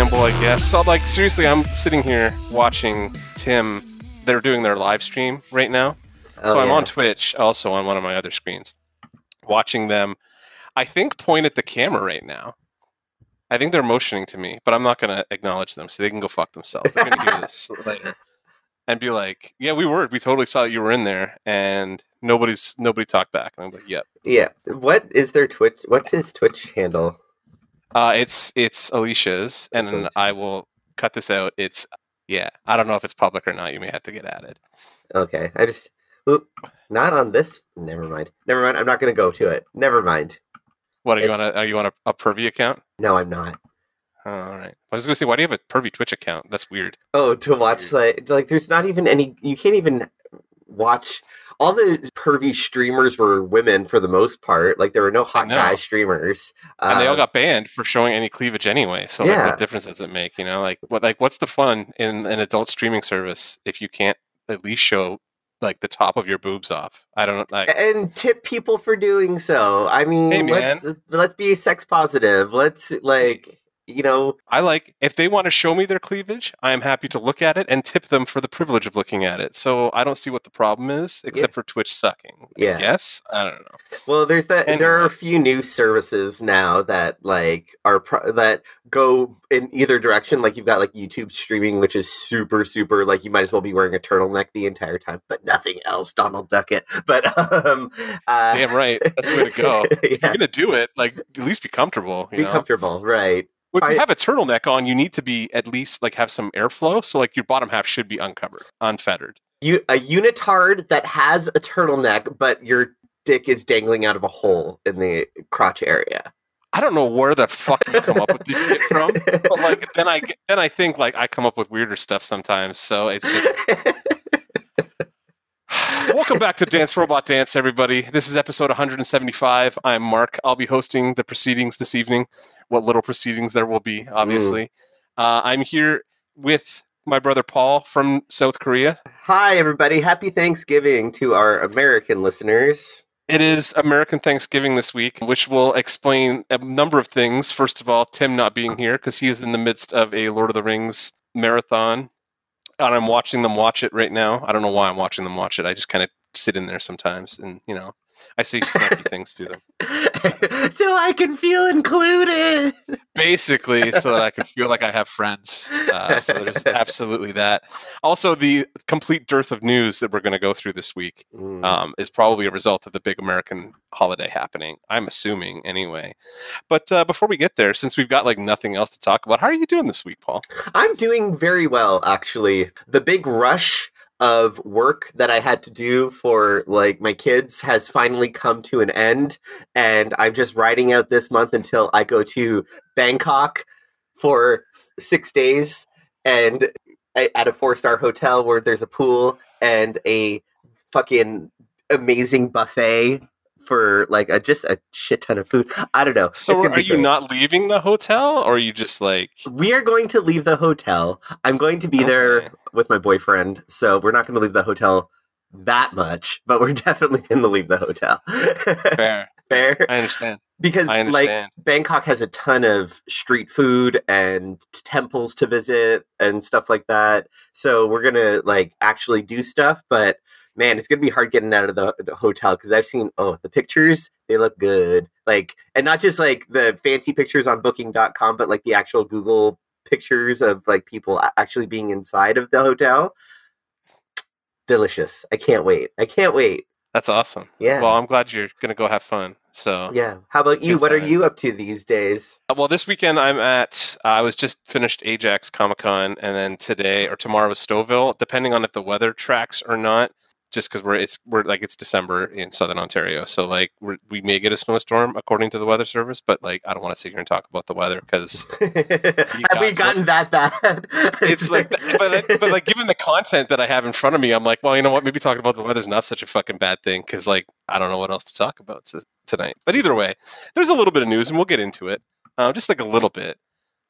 preamble, I guess. So, like, seriously, I'm sitting here watching Tim. They're doing their live stream right now. Oh, so I'm yeah. on Twitch, also on one of my other screens, watching them. I think point at the camera right now. I think they're motioning to me, but I'm not going to acknowledge them, so they can go fuck themselves. They're going to hear this later and be like, "Yeah, we were. We totally saw that you were in there, and nobody's nobody talked back." And I'm like, "Yep." Yeah. What is their Twitch? What's his Twitch handle? Uh, it's it's Alicia's, and Alicia. I will cut this out. It's yeah. I don't know if it's public or not. You may have to get added. Okay. I just. Oop, not on this. Never mind. Never mind. I'm not going to go to it. Never mind. What are you on? A, are you on a, a Pervy account? No, I'm not. Oh, all right. I was gonna say, why do you have a Pervy Twitch account? That's weird. Oh, to watch like like there's not even any. You can't even watch. All the pervy streamers were women for the most part. Like there were no hot guy streamers. and they all Um, got banned for showing any cleavage anyway. So like, Yeah. what difference does it make? You know, like what like what's the fun in an adult streaming service if you can't at least show like the top of your boobs off? I don't know. Like, and tip people for doing so. I mean, Hey, let's let's be sex positive. Let's like you know, I like if they want to show me their cleavage, I am happy to look at it and tip them for the privilege of looking at it. So I don't see what the problem is, except for Twitch sucking. Yeah. I guess I don't know. well, there's that. There are a few new services now that like are pro- that go in either direction. Like you've got like YouTube streaming, which is super super like you might as well be wearing a turtleneck the entire time, but nothing else. Donald Duckett, but um, uh, Damn right, that's the way to go. yeah, You're gonna do it, like at least be comfortable. You be know? comfortable, right? If you I- have a turtleneck on, you need to be at least like have some airflow. So like your bottom half should be uncovered, unfettered. You a unitard that has a turtleneck, but your dick is dangling out of a hole in the crotch area. I don't know where the fuck you come up with this shit from, but like then I then I think like I come up with weirder stuff sometimes. So it's just welcome back to Dance Robot Dance, everybody. This is episode 175. I'm Mark. I'll be hosting the proceedings this evening. What little proceedings there will be, obviously. Uh, I'm here with my brother Paul from South Korea. Hi, everybody. Happy Thanksgiving to our American listeners. It is American Thanksgiving this week, which will explain a number of things. First of all, Tim not being here because he is in the midst of a Lord of the Rings marathon. And I'm watching them watch it right now. I don't know why I'm watching them watch it. I just kind of sit in there sometimes and, you know, I say snarky things to them. so I can feel included. Basically, so that I can feel like I have friends. Uh, so there's absolutely that. Also, the complete dearth of news that we're going to go through this week. Mm. um, is probably a result of the big American holiday happening. I'm assuming anyway. But uh, before we get there, since we've got like nothing else to talk about, how are you doing this week, Paul? I'm doing very well, actually. The big rush of work that I had to do for like my kids has finally come to an end, and I'm just riding out this month until I go to Bangkok for six days and at a four star hotel where there's a pool and a fucking amazing buffet for like a just a shit ton of food. I don't know. So are you great. not leaving the hotel, or are you just like? We are going to leave the hotel. I'm going to be there with my boyfriend, so we're not going to leave the hotel that much, but we're definitely going to leave the hotel. Fair. Fair, I understand. because I like. Bangkok has a ton of street food and temples to visit and stuff like that. So we're gonna like actually do stuff, but man, it's gonna be hard getting out of the, the hotel because I've seen oh the pictures they look good, like and not just like the fancy pictures on Booking.com, but like the actual Google pictures of like people actually being inside of the hotel. Delicious! I can't wait. I can't wait. That's awesome. Yeah. Well, I'm glad you're gonna go have fun. So yeah. How about you? What are you up to these days? Uh, Well, this weekend I'm at. Uh, I was just finished Ajax Comic Con, and then today or tomorrow is Stouffville, depending on if the weather tracks or not. Just because we're it's we're like it's December in Southern Ontario, so like we're, we may get a snowstorm according to the weather service, but like I don't want to sit here and talk about the weather because Have we got- gotten that bad? it's like, but, like- but like given the content that I have in front of me, I'm like, well, you know what? Maybe talking about the weather's not such a fucking bad thing because like I don't know what else to talk about s- tonight. But either way, there's a little bit of news, and we'll get into it. Uh, just like a little bit,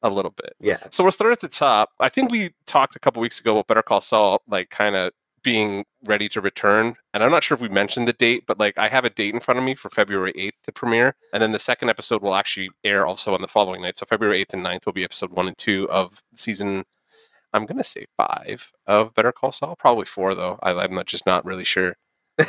a little bit. yeah. So we'll start at the top. I think we talked a couple weeks ago about Better Call Saul, like kind of being ready to return. And I'm not sure if we mentioned the date, but like I have a date in front of me for February 8th to premiere. And then the second episode will actually air also on the following night. So February 8th and 9th will be episode one and two of season, I'm going to say five of Better Call Saul. Probably four, though. I, I'm not just not really sure.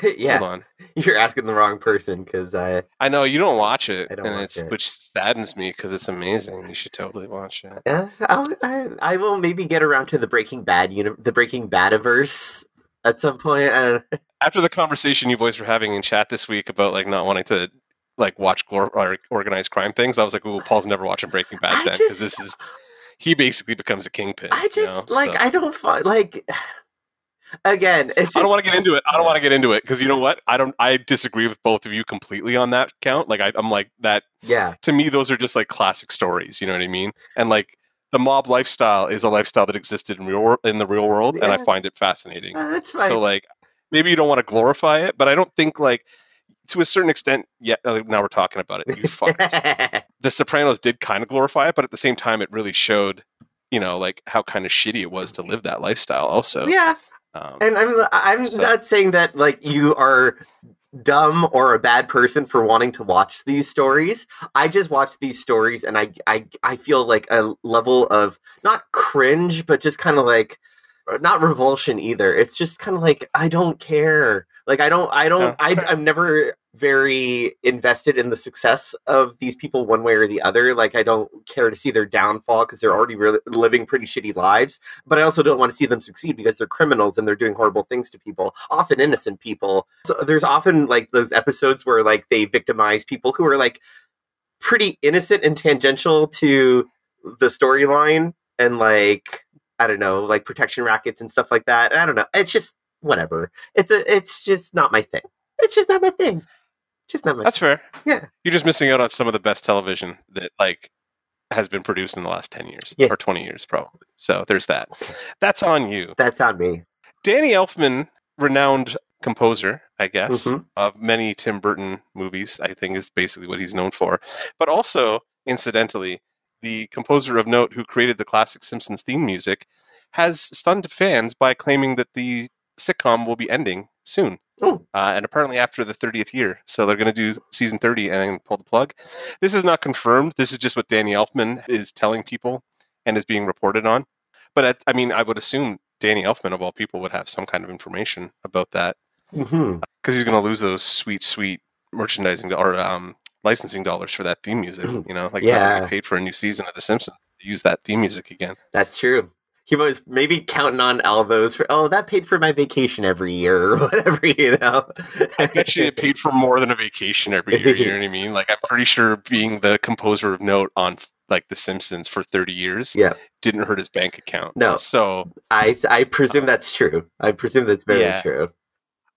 yeah, Hold on. you're asking the wrong person because I I know you don't watch it, I don't and it's it. which saddens me because it's amazing. You should totally watch it. Uh, I'll, I, I will maybe get around to the Breaking Bad uni- the Breaking Badiverse at some point. I don't, After the conversation you boys were having in chat this week about like not wanting to like watch glor- or organized crime things, I was like, "Ooh, Paul's never watching Breaking Bad I then," because just- this is he basically becomes a kingpin. I you just know? like So- I don't find like again. It's just, I don't want to get into it. I don't want to get into it because you know what? I don't. I disagree with both of you completely on that count. Like I, I'm like that. Yeah, To me, those are just like classic stories. You know what I mean? And like the mob lifestyle is a lifestyle that existed in real in the real world, and I find it fascinating. uh, that's fine. So like maybe you don't want to glorify it, but I don't think like to a certain extent. Yeah, uh, now we're talking about it. You fuckers. the Sopranos did kind of glorify it, but at the same time, it really showed. You know, like how kind of shitty it was to live that lifestyle. Also, yeah, um, and I'm I'm So- not saying that like you are dumb or a bad person for wanting to watch these stories. I just watch these stories and I I I feel like a level of not cringe, but just kind of like uh, not revulsion either. It's just kind of like I don't care. Like I don't I don't Yeah, I, I'm never very invested in the success of these people one way or the other. Like I don't care to see their downfall because they're already really living pretty shitty lives. But I also don't want to see them succeed because they're criminals and they're doing horrible things to people, often innocent people. So there's often like those episodes where like they victimize people who are like pretty innocent and tangential to the storyline and like I don't know, like protection rackets and stuff like that. I don't know. It's just whatever. It's a, it's just not my thing. It's just not my thing. Just not my. That's fair. Yeah. You're just missing out on some of the best television that like has been produced in the last 10 years Yeah. or 20 years probably. So there's that. That's on you. That's on me. Danny Elfman, renowned composer, I guess, Mhm. of many Tim Burton movies, I think is basically what he's known for. But also, incidentally, the composer of note who created the classic Simpsons theme music has stunned fans by claiming that the sitcom will be ending soon. Uh, and apparently after the 30th year. So they're going to do season 30 and then pull the plug. This is not confirmed. This is just what Danny Elfman is telling people and is being reported on. But at, I mean, I would assume Danny Elfman, of all people, would have some kind of information about that because he's going to lose those sweet, sweet merchandising or um, licensing dollars for that theme music. You know, like he's not gonna Yeah. get paid for a new season of The Simpsons to use that theme music again. That's true. He was maybe counting on all those for. Oh, that paid for my vacation every year or whatever. You know. I bet you it paid for more than a vacation every year. You know what I mean? Like I'm pretty sure being the composer of note on like The Simpsons for 30 years Yeah. didn't hurt his bank account. No. So I I presume uh, that's true. I presume that's very Yeah. true.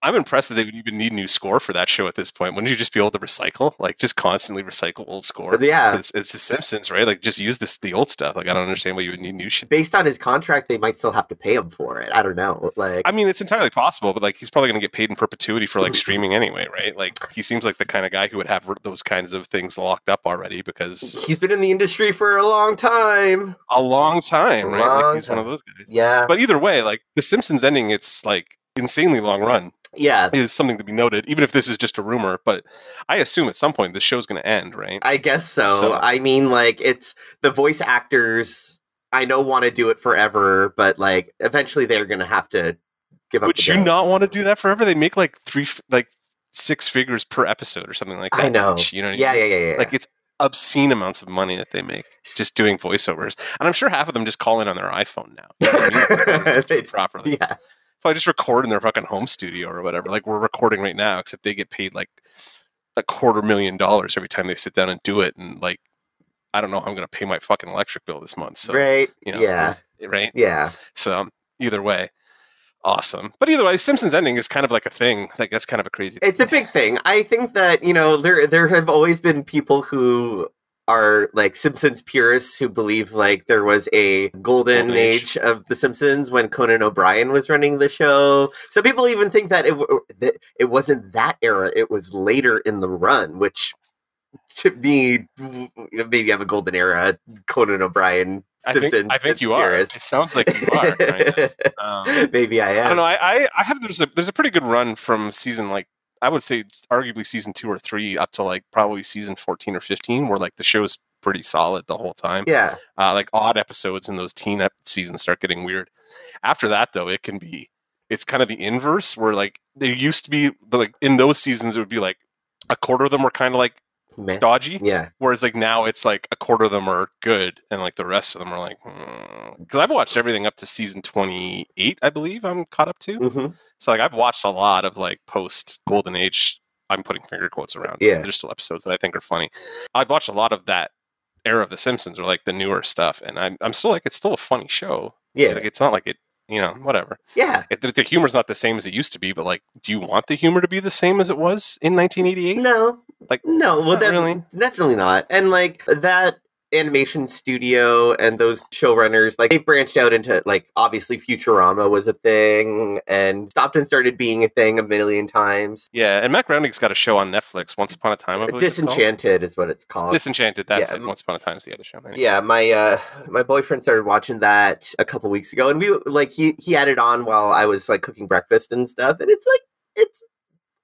I'm impressed that they would even need new score for that show at this point. Wouldn't you just be able to recycle, like just constantly recycle old score? Yeah. It's, it's The Simpsons, right? Like just use this the old stuff. Like I don't understand why you would need new shit. Based on his contract, they might still have to pay him for it. I don't know. Like I mean, it's entirely possible, but like he's probably going to get paid in perpetuity for like mm. streaming anyway, right? Like he seems like the kind of guy who would have those kinds of things locked up already because he's been in the industry for a long time. a long time, right? Long like he's one of those guys. Yeah. But either way, like the Simpsons ending, it's like insanely long run Yeah. is something to be noted, even if this is just a rumor. But I assume at some point this show's going to end, right? I guess so. So- I mean, like, it's the voice actors. I know want to do it forever, but like, eventually they're gonna have to give up. Would you not want to do that forever? They make like three, like six figures per episode or something like that. I know. each, you know, what I Yeah, mean? yeah, yeah, yeah. Like it's obscene amounts of money that they make just doing voiceovers, and I'm sure half of them just call in on their iPhone now. You know I mean? They- properly. yeah, Probably just record in their fucking home studio or whatever. Like we're recording right now, except they get paid like a quarter million dollars every time they sit down and do it, and like. I don't know how I'm going to pay my fucking electric bill this month. So, right. you know, yeah, right. yeah. So either way, awesome. But either way, Simpsons ending is kind of like a thing. Like that's kind of a crazy. It's a big thing. I think that you know there there have always been people who are like Simpsons purists who believe like there was a golden Golden age. age. of The Simpsons when Conan O'Brien was running the show. Some people even think that it that it wasn't that era; it was later in the run, which to me, maybe I'm a golden era Conan O'Brien. I think, Simpsons I think you are. It sounds like you are. Um, maybe I am. I don't know. I, I, I have there's a there's a pretty good run from season like I would say it's arguably season two or three up to like probably season fourteen or fifteen, where like the show's pretty solid the whole time. Yeah, Uh, like odd episodes in those teen ep- seasons start getting weird. After that, though, it can be it's kind of the inverse where like there used to be like in those seasons it would be like a quarter of them were kind of like Meh. dodgy, yeah. whereas like now it's like a quarter of them are good and like the rest of them are like because I've watched everything up to season twenty eight, I believe I'm caught up to. hmm So like I've watched a lot of like post Golden Age. I'm putting finger quotes around. Yeah. There's still episodes that I think are funny. I've watched a lot of that era of The Simpsons or like the newer stuff, and I'm I'm still like it's still a funny show. Yeah, Like it's not like it, you know, whatever. yeah. The, the humor's not the same as it used to be, but like, do you want the humor to be the same as it was in 1988? No, Like, no. Well, that, really. definitely not. And like that animation studio and those showrunners, like they've branched out into like obviously Futurama was a thing, and stopped and started being a thing a million times. Yeah, and Matt Groening's got a show on Netflix, Once Upon a Time. I believe it's called. Disenchanted is what it's called. Disenchanted. That's Yeah, it. Once Upon a Time's the other show. Anyway. yeah, my uh my boyfriend started watching that a couple weeks ago, and we like he he had it on while I was like cooking breakfast and stuff, and it's like it's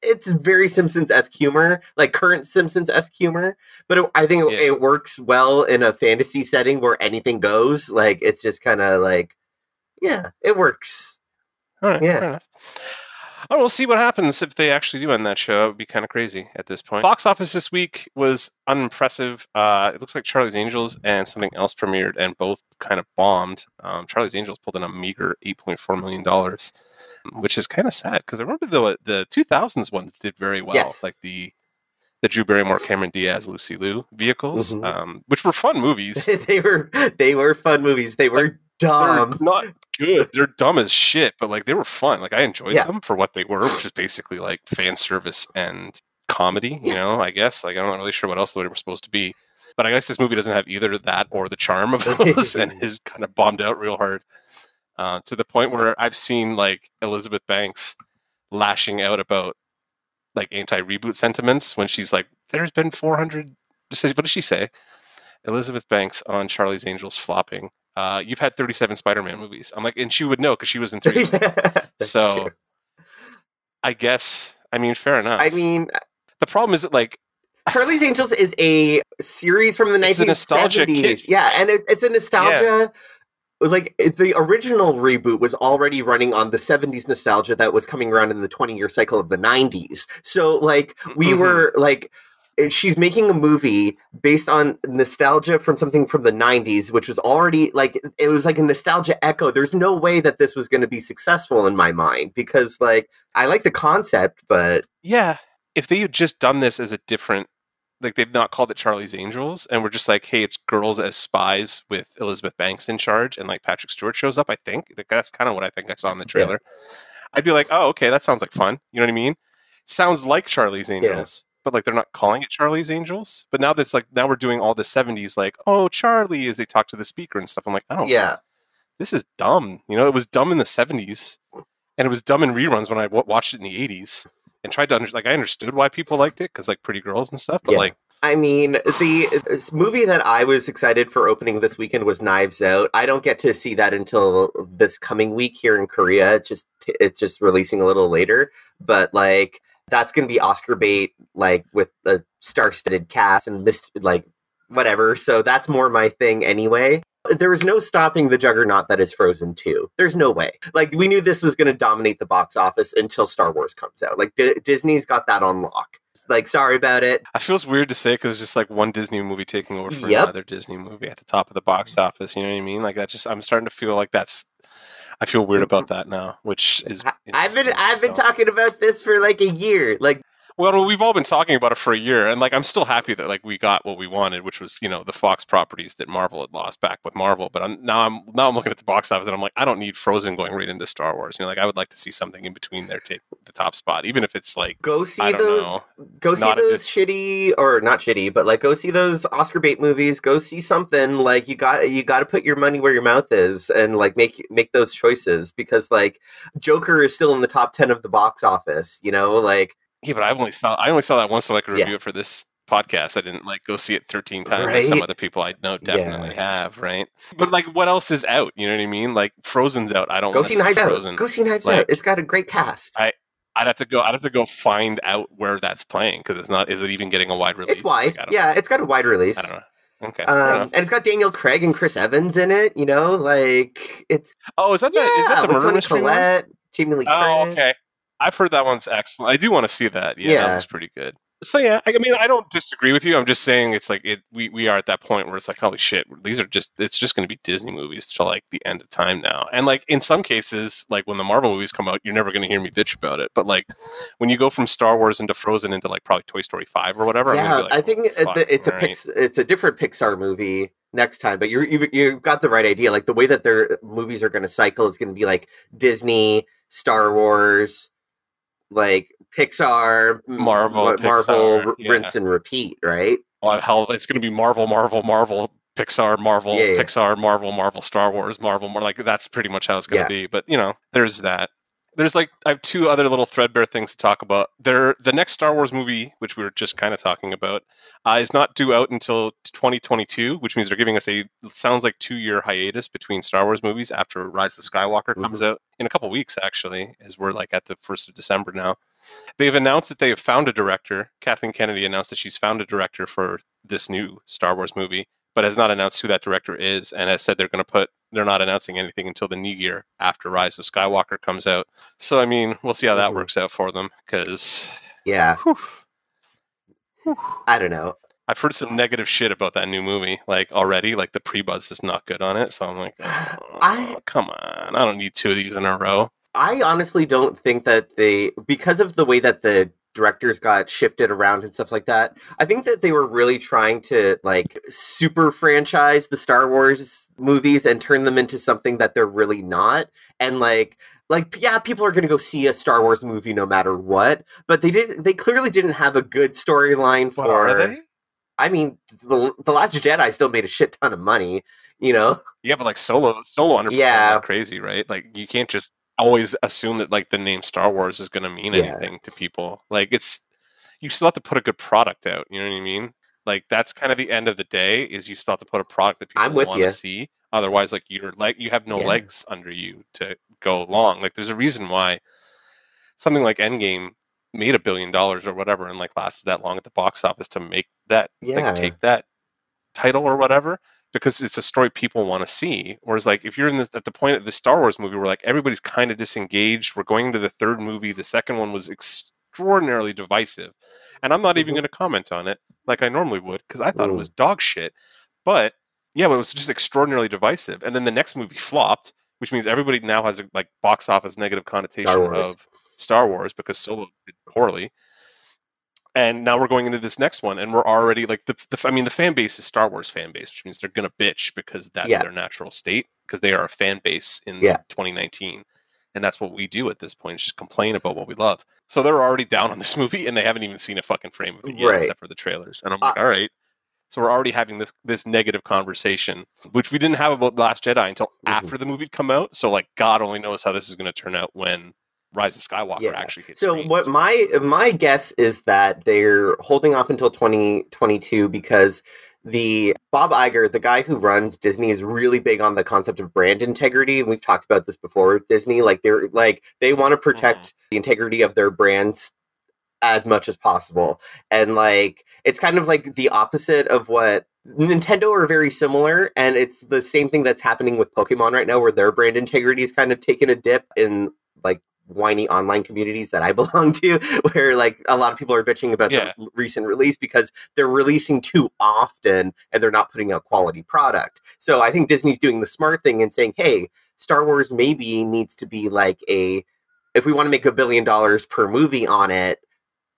it's very Simpsons esque humor, like current Simpsons esque humor, but it, I think Yeah. it works well in a fantasy setting where anything goes. Like it's just kind of like, yeah, it works. All right. Yeah. Oh, we'll see what happens if they actually do end that show. It would be kind of crazy at this point. Box office this week was unimpressive. Uh, it looks like Charlie's Angels and something else premiered, and both kind of bombed. Um, Charlie's Angels pulled in a meager $8.4 million, which is kind of sad because I remember the the 2000s ones did very well, Yes. like the the Drew Barrymore, Cameron Diaz, Lucy Liu vehicles, Mhm. um, which were fun movies. they were they were fun movies. They were dumb. Not good. They're dumb as shit, but like they were fun. Like I enjoyed Yeah. them for what they were, which is basically like fan service and comedy. You Yeah. know, I guess. Like I'm not really sure what else they were supposed to be, but I guess this movie doesn't have either that or the charm of those, and is kind of bombed out real hard uh, to the point where I've seen like Elizabeth Banks lashing out about like anti-reboot sentiments when she's like, "There's been 400." What does she say? Elizabeth Banks on Charlie's Angels flopping. Uh, you've had 37 Spider-Man movies. I'm like, and she would know because she was in three. That's So, true. I guess, I mean, fair enough. I mean, the problem is that like, Charlie's Angels is a series from the It's a 1970s. nostalgia. Yeah, and it, it's a nostalgia. Like the original reboot was already running on the 70s nostalgia that was coming around in the 20 year cycle of the 90s. So, like, we Mhm. were like, she's making a movie based on nostalgia from something from the 90s, which was already like, it was like a nostalgia echo. There's no way that this was going to be successful in my mind because, like, I like the concept, but yeah, if they had just done this as a different, like they've not called it Charlie's Angels, and we're just like, hey, it's girls as spies with Elizabeth Banks in charge, and like Patrick Stewart shows up. I think like, that's kind of what I think I saw in the trailer. I'd be like, oh, okay, that sounds like fun. You know what I mean? sounds like Charlie's Angels. But like they're not calling it Charlie's Angels. But now that's like now we're doing all the '70s, like oh Charlie, as they talk to the speaker and stuff. I'm like, I don't yeah. this is dumb. You know, it was dumb in the 70s mm. and it was dumb in reruns when I w- watched it in the 80s and tried to under- like I understood why people liked it cuz like pretty girls and stuff, but Yeah. like I mean, the movie that I was excited for opening this weekend was Knives Out. I don't get to see that until this coming week here in Korea. It's just it's just releasing a little later, but like that's going to be Oscar bait, like with the star-studded cast and mist, like whatever. So that's more my thing anyway. There is no stopping the juggernaut that is Frozen 2. There's no way. Like we knew this was going to dominate the box office until Star Wars comes out. Like D- Disney's got that on lock. Like sorry about it. I feels weird to say cuz it's just like one Disney movie taking over for Yep. another Disney movie at the top of the box office, you know what I mean? Like that just I'm starting to feel like that's I feel weird about that now, which is I've been I've been so. talking about this for like a year. Like Well, we've all been talking about it for a year, and like I'm still happy that like we got what we wanted, which was you know the Fox properties that Marvel had lost back with Marvel. But I'm now I'm now I'm looking at the box office and I'm like I don't need Frozen going right into Star Wars. You know, like I would like to see something in between there take the top spot, even if it's like go see I don't those know. go see those shitty or not shitty, but like go see those Oscar bait movies. Go see something like you got you got to put your money where your mouth is and like make make those choices because like Joker is still in the top ten of the box office. You know, like Yeah, but I only saw I only saw that once so I could Yeah. review it for this podcast. I didn't like go see it 13 times like some other people I know definitely Yeah. have, right? But like, what else is out? You know what I mean? Like, Frozen's out. I don't Go see Knives Frozen. Out. Go see Knives Like- Out. It's got a great cast. I'd have to go. I'd have to go find out where that's playing because it's not. Is it even getting a wide release? It's wide. Like, I Yeah, it's got a wide release. I don't know. Okay. Um, and it's got Daniel Craig and Chris Evans in it. You know, like it's oh, is that yeah, the is that the murder mystery one? Jamie Lee Oh, Curtis. okay. I've heard that one's excellent. I do want to see that. Yeah, Yeah. that was pretty good. So yeah, I I mean, I don't disagree with you. I'm just saying it's like it. We, we are at that point where it's like, holy shit, these are just. It's just going to be Disney movies till like the end of time now. And like in some cases, like when the Marvel movies come out, you're never going to hear me bitch about it. But like when you go from Star Wars into Frozen into like probably Toy Story five or whatever, I'm Yeah, gonna be like, I oh, think "Oh, fuck, the- it's a alright." Pix, it's a different Pixar movie next time. But you're you've, you've got the right idea. Like the way that their uh, movies are going to cycle is going to be like Disney, Star Wars, like Pixar, Marvel, Marvel, Pixar, r- yeah. rinse and repeat. Right? Well, hell, it's going to be Marvel, Marvel, Marvel, Pixar, Marvel, Yeah, yeah. Pixar, Marvel, Marvel, Star Wars, Marvel, more like that's pretty much how it's going to be. But you know, there's that. There's like I have two other little threadbare things to talk about. There, the next Star Wars movie, which we were just kind of talking about, uh, is not due out until 2022, which means they're giving us a sounds like two year hiatus between Star Wars movies after Rise of Skywalker comes out in a couple weeks. Actually, as we're like at the first of December now. They've announced that they have found a director. Kathleen Kennedy announced that she's found a director for this new Star Wars movie, but has not announced who that director is, and has said they're going to put. They're not announcing anything until the new year after Rise of Skywalker comes out. So I mean, we'll see how that Mhm. works out for them because Yeah. I don't know. I've heard some negative shit about that new movie, like already. Like the pre-buzz is not good on it, so I'm like, oh, I- come on, I don't need two of these in a row. I honestly don't think that they, because of the way that the directors got shifted around and stuff like that, I think that they were really trying to like super franchise the Star Wars movies and turn them into something that they're really not. And like, like yeah, people are going to go see a Star Wars movie no matter what, but they did. They clearly didn't have a good storyline for. I mean, the the Last Jedi still made a shit ton of money. You know, Yeah, but like solo, solo underperformed Yeah. crazy, right? Like you can't just always assume that like the name Star Wars is going to mean Yeah. anything to people. Like it's you still have to put a good product out. You know what I mean? Like that's kind of the end of the day. Is you still have to put a product that people want to see. Otherwise, like you're like you have no Yeah. legs under you to go along. Like there's a reason why something like Endgame made a billion dollars or whatever and like lasted that long at the box office to make that Yeah. like take that title or whatever because it's a story people want to see. Whereas, like, if you're in this, at the point of the Star Wars movie where like everybody's kind of disengaged, we're going into the third movie. The second one was extraordinarily divisive, and I'm not even Mhm. going to comment on it like I normally would because I thought it Mm. was dog shit. But yeah, but it was just extraordinarily divisive. And then the next movie flopped, which means everybody now has a like box office negative connotation Wars. of Star Wars because Solo did poorly. And now we're going into this next one, and we're already like the, the I mean, the fan base is Star Wars fan base, which means they're gonna bitch because that's Yeah. their natural state because they are a fan base in Yeah. 2019, and that's what we do at this point, is just complain about what we love. So they're already down on this movie, and they haven't even seen a fucking frame of it yet, Right. except for the trailers. And I'm like, Uh, all right. So we're already having this this negative conversation, which we didn't have about The Last Jedi until Mhm. after the movie come out. So like, God only knows how this is going to turn out when Rise of Skywalker Yeah. actually hits. So screens. what my my guess is that they're holding off until 2022 because the Bob Iger, the guy who runs Disney, is really big on the concept of brand integrity. And we've talked about this before with Disney. Like they're like they want to protect mm-hmm. the integrity of their brands as much as possible. And like it's kind of like the opposite of what Nintendo are very similar, and it's the same thing that's happening with Pokemon right now, where their brand integrity is kind of taking a dip in like whiny online communities that I belong to, where like a lot of people are bitching about Yeah. the recent release because they're releasing too often and they're not putting out quality product. So I think Disney's doing the smart thing and saying, hey, Star Wars maybe needs to be like a if we want to make a billion dollars per movie on it,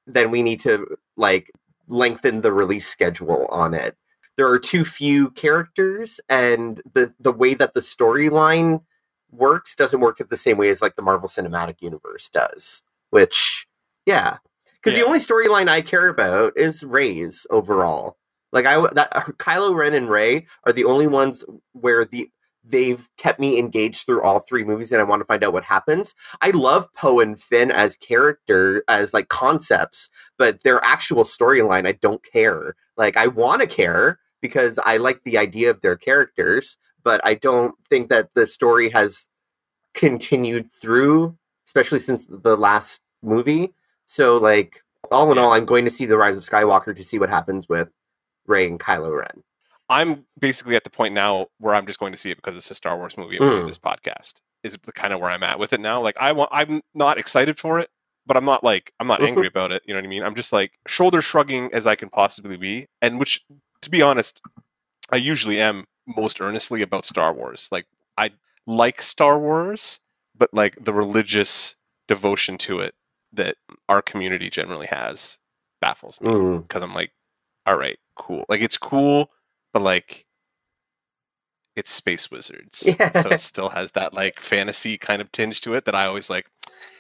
then we need to like lengthen the release schedule on it. There are too few characters and the the way that the storyline works doesn't work the same way as like the Marvel Cinematic Universe does. Which, yeah, because Yeah. the only storyline I care about is Rey's overall. Like I that Kylo Ren and Ray are the only ones where the they've kept me engaged through all three movies and I want to find out what happens. I love Poe and Finn as character as like concepts, but their actual storyline I don't care. Like I want to care because I like the idea of their characters, but I don't think that the story has continued through, especially since the last movie. So like all in all, I'm going to see the Rise of Skywalker to see what happens with Rey and Kylo Ren. I'm basically at the point now where I'm just going to see it because it's a Star Wars movie and Mm. this podcast is the kind of where I'm at with it now. Like I want, I'm not excited for it, but I'm not like I'm not angry about it. You know what I mean? I'm just like shoulder shrugging as I can possibly be, and which, to be honest, I usually am most earnestly about Star Wars. Like I like Star Wars, but like the religious devotion to it that our community generally has baffles me Mm. because I'm like, all right, cool. Like it's cool, but like it's space wizards. Yeah. So it still has that like fantasy kind of tinge to it that I always like.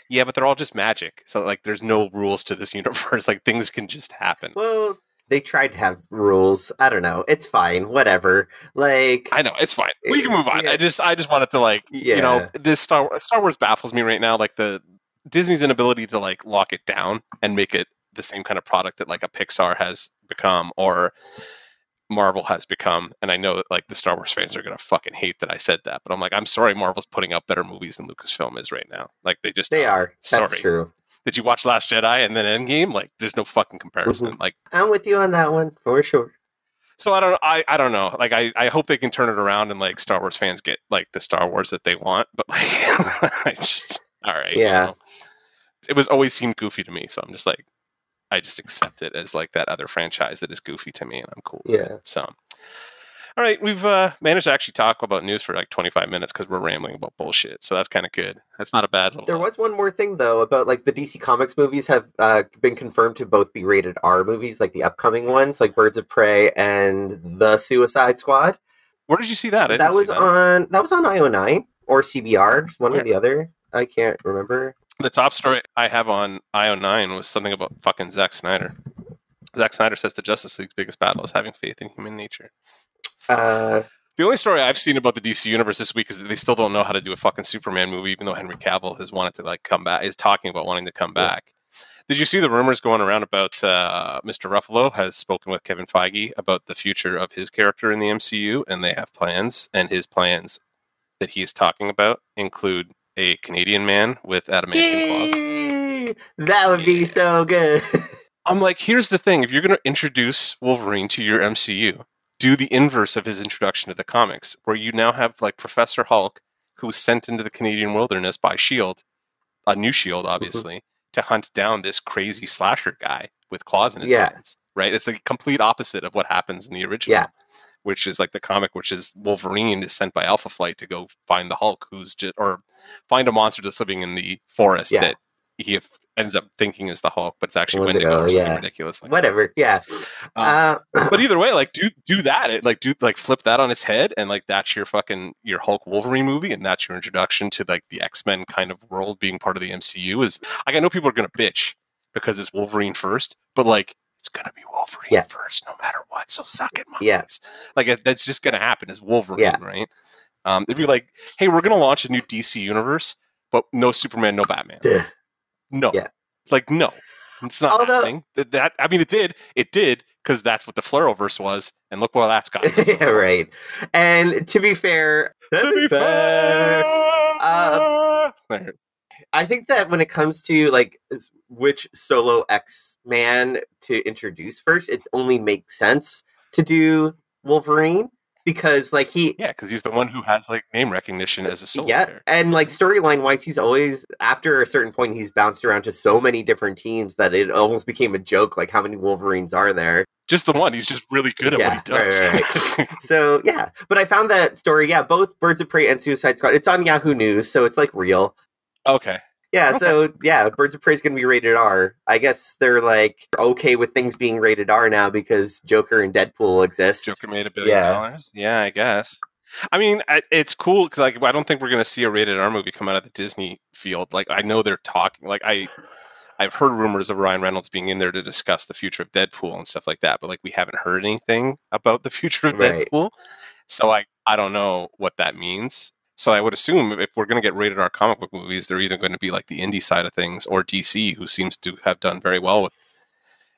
Yeah, but they're all just magic. So like there's no rules to this universe. Like things can just happen. Well, they tried to have rules. I don't know. It's fine. Whatever. Like I know, it's fine. We can move on. Yeah. I just I just wanted to like you know, this Star Star Wars baffles me right now. Like the Disney's inability to like lock it down and make it the same kind of product that like a Pixar has become or Marvel has become. And I know that like the Star Wars fans are gonna fucking hate that I said that, but I'm like, I'm sorry, Marvel's putting out better movies than Lucasfilm is right now. Like they just they are. That's Sorry. true. Did you watch Last Jedi and then Endgame? Like, there's no fucking comparison. Mm-hmm. Like, I'm with you on that one for sure. so I don't, I, I don't know. Like, I, I hope they can turn it around and like Star Wars fans get like the Star Wars that they want. But like, I just, all right, you Yeah. know. it was always seemed goofy to me. So I'm just like, I just accept it as like that other franchise that is goofy to me, and I'm cool. Yeah. So, all right, we've uh, managed to actually talk about news for like 25 minutes because we're rambling about bullshit. So that's kind of good. That's not a bad little. There was one more thing though about like the DC Comics movies have uh, been confirmed to both be rated R movies, like the upcoming ones, like Birds of Prey and The Suicide Squad. Where did you see that? I that was on that was on IO9 or CBR, one Where? or the other. I can't remember. The top story I have on IO9 was something about fucking Zack Snyder. Zack Snyder says the Justice League's biggest battle is having faith in human nature. Uh, The only story I've seen about the DC universe this week is that they still don't know how to do a fucking Superman movie, even though Henry Cavill has wanted to like come back, is talking about wanting to come Yeah. back. Did you see the rumors going around about uh, Mr. Ruffalo has spoken with Kevin Feige about the future of his character in the MCU, and they have plans, and his plans that he is talking about include a Canadian man with adamantium claws. That would be Yeah. so good. I'm like, here's the thing: if you're going to introduce Wolverine to your MCU, do the inverse of his introduction to the comics, where you now have like Professor Hulk, who was sent into the Canadian wilderness by Shield, a new Shield, Mm-hmm. obviously, to hunt down this crazy slasher guy with claws in his Yeah. hands. Right? It's the complete opposite of what happens in the original. Yeah. Which is like the comic, which is Wolverine is sent by Alpha Flight to go find the Hulk, who's just or find a monster that's living in the forest Yeah. that he ends up thinking is the Hulk, but it's actually Wendigo, Wendigo, or something yeah. ridiculous. Like Whatever. Yeah. Uh, Uh, but either way, like do do that. It, like do like flip that on its head, and like that's your fucking your Hulk Wolverine movie, and that's your introduction to like the X Men kind of world being part of the MCU. Is like I know people are gonna bitch because it's Wolverine first, but like it's gonna be Wolverine Yeah. first no matter what. So suck it, Yeah. monkeys. Like it, that's just gonna happen. Is Wolverine Yeah. right? Um, it'd be like, hey, we're gonna launch a new DC universe, but no Superman, no Batman. Ugh. No, Yeah. like no, it's not Although- happening. That, that I mean, it did, it did, because that's what the Arrowverse was, and look where that's gotten. us yeah, right. And to be fair, To be fair, Uh, There. I think that when it comes to like which solo X Man to introduce first, it only makes sense to do Wolverine because like he yeah, because he's the one who has like name recognition as a solo yeah, player. and like storyline wise, he's always after a certain point he's bounced around to so many different teams that it almost became a joke. Like how many Wolverines are there? Just the one. He's just really good at Yeah, what he does. right, right, So yeah, but I found that story. Yeah, both Birds of Prey and Suicide Squad. It's on Yahoo News, so it's like real. Okay. Yeah, Okay. so yeah, Birds of Prey is going to be rated R. I guess they're like okay with things being rated R now because Joker and Deadpool exist. Joker made a billion Yeah. dollars. Yeah, I guess. I mean, it's cool because like I don't think we're gonna see a rated R movie come out of the Disney field. Like I know they're talking. Like I, I've heard rumors of Ryan Reynolds being in there to discuss the future of Deadpool and stuff like that. But like we haven't heard anything about the future of Right. Deadpool. So I I don't know what that means. So I would assume if we're going to get rated R comic book movies, they're either going to be like the indie side of things or DC, who seems to have done very well with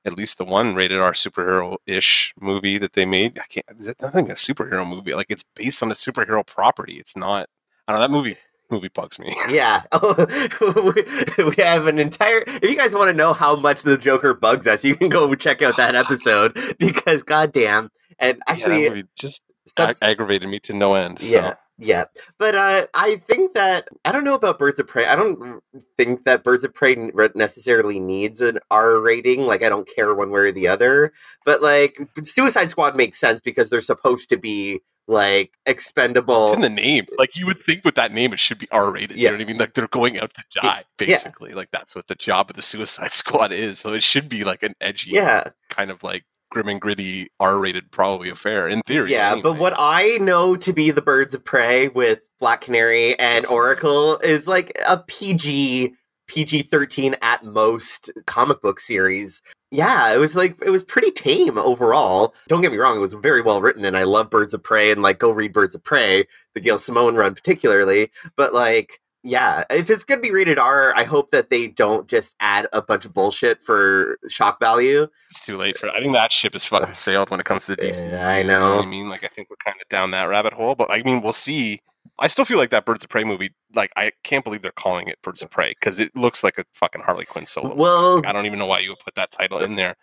at least the one rated R superhero ish movie that they made. I can't. Is it nothing a superhero movie? Like it's based on a superhero property. It's not. I don't know. That movie movie bugs me. Yeah. we have an entire. If you guys want to know how much the Joker bugs us, you can go check out that episode because goddamn. And actually, yeah, just ag- aggravated me to no end. So. Yeah. Yeah, but uh, I think that I don't know about Birds of Prey. I don't think that Birds of Prey necessarily needs an R rating. Like, I don't care one way or the other. But like, Suicide Squad makes sense because they're supposed to be like expendable. It's in the name. Like you would think with that name, it should be R rated. Yeah. You know what I mean? Like they're going out to die, basically. Yeah. Like that's what the job of the Suicide Squad is. So it should be like an edgy, yeah, kind of like grim and gritty R-rated probably affair in theory. Yeah, anyway. but what I know to be the Birds of Prey with Black Canary and That's Oracle is like a PG PG 13 at most comic book series. Yeah, it was like it was pretty tame overall. Don't get me wrong, it was very well written and I love Birds of Prey and like go read Birds of Prey, the Gail Simone run particularly, but like yeah, if it's gonna be rated R, I hope that they don't just add a bunch of bullshit for shock value. It's too late for. I think that ship is fucking sailed when it comes to the DC. Yeah, I know. know I mean, like I think we're kind of down that rabbit hole, but I mean, we'll see. I still feel like that Birds of Prey movie. Like I can't believe they're calling it Birds of Prey because it looks like a fucking Harley Quinn solo. Well, like, I don't even know why you would put that title in there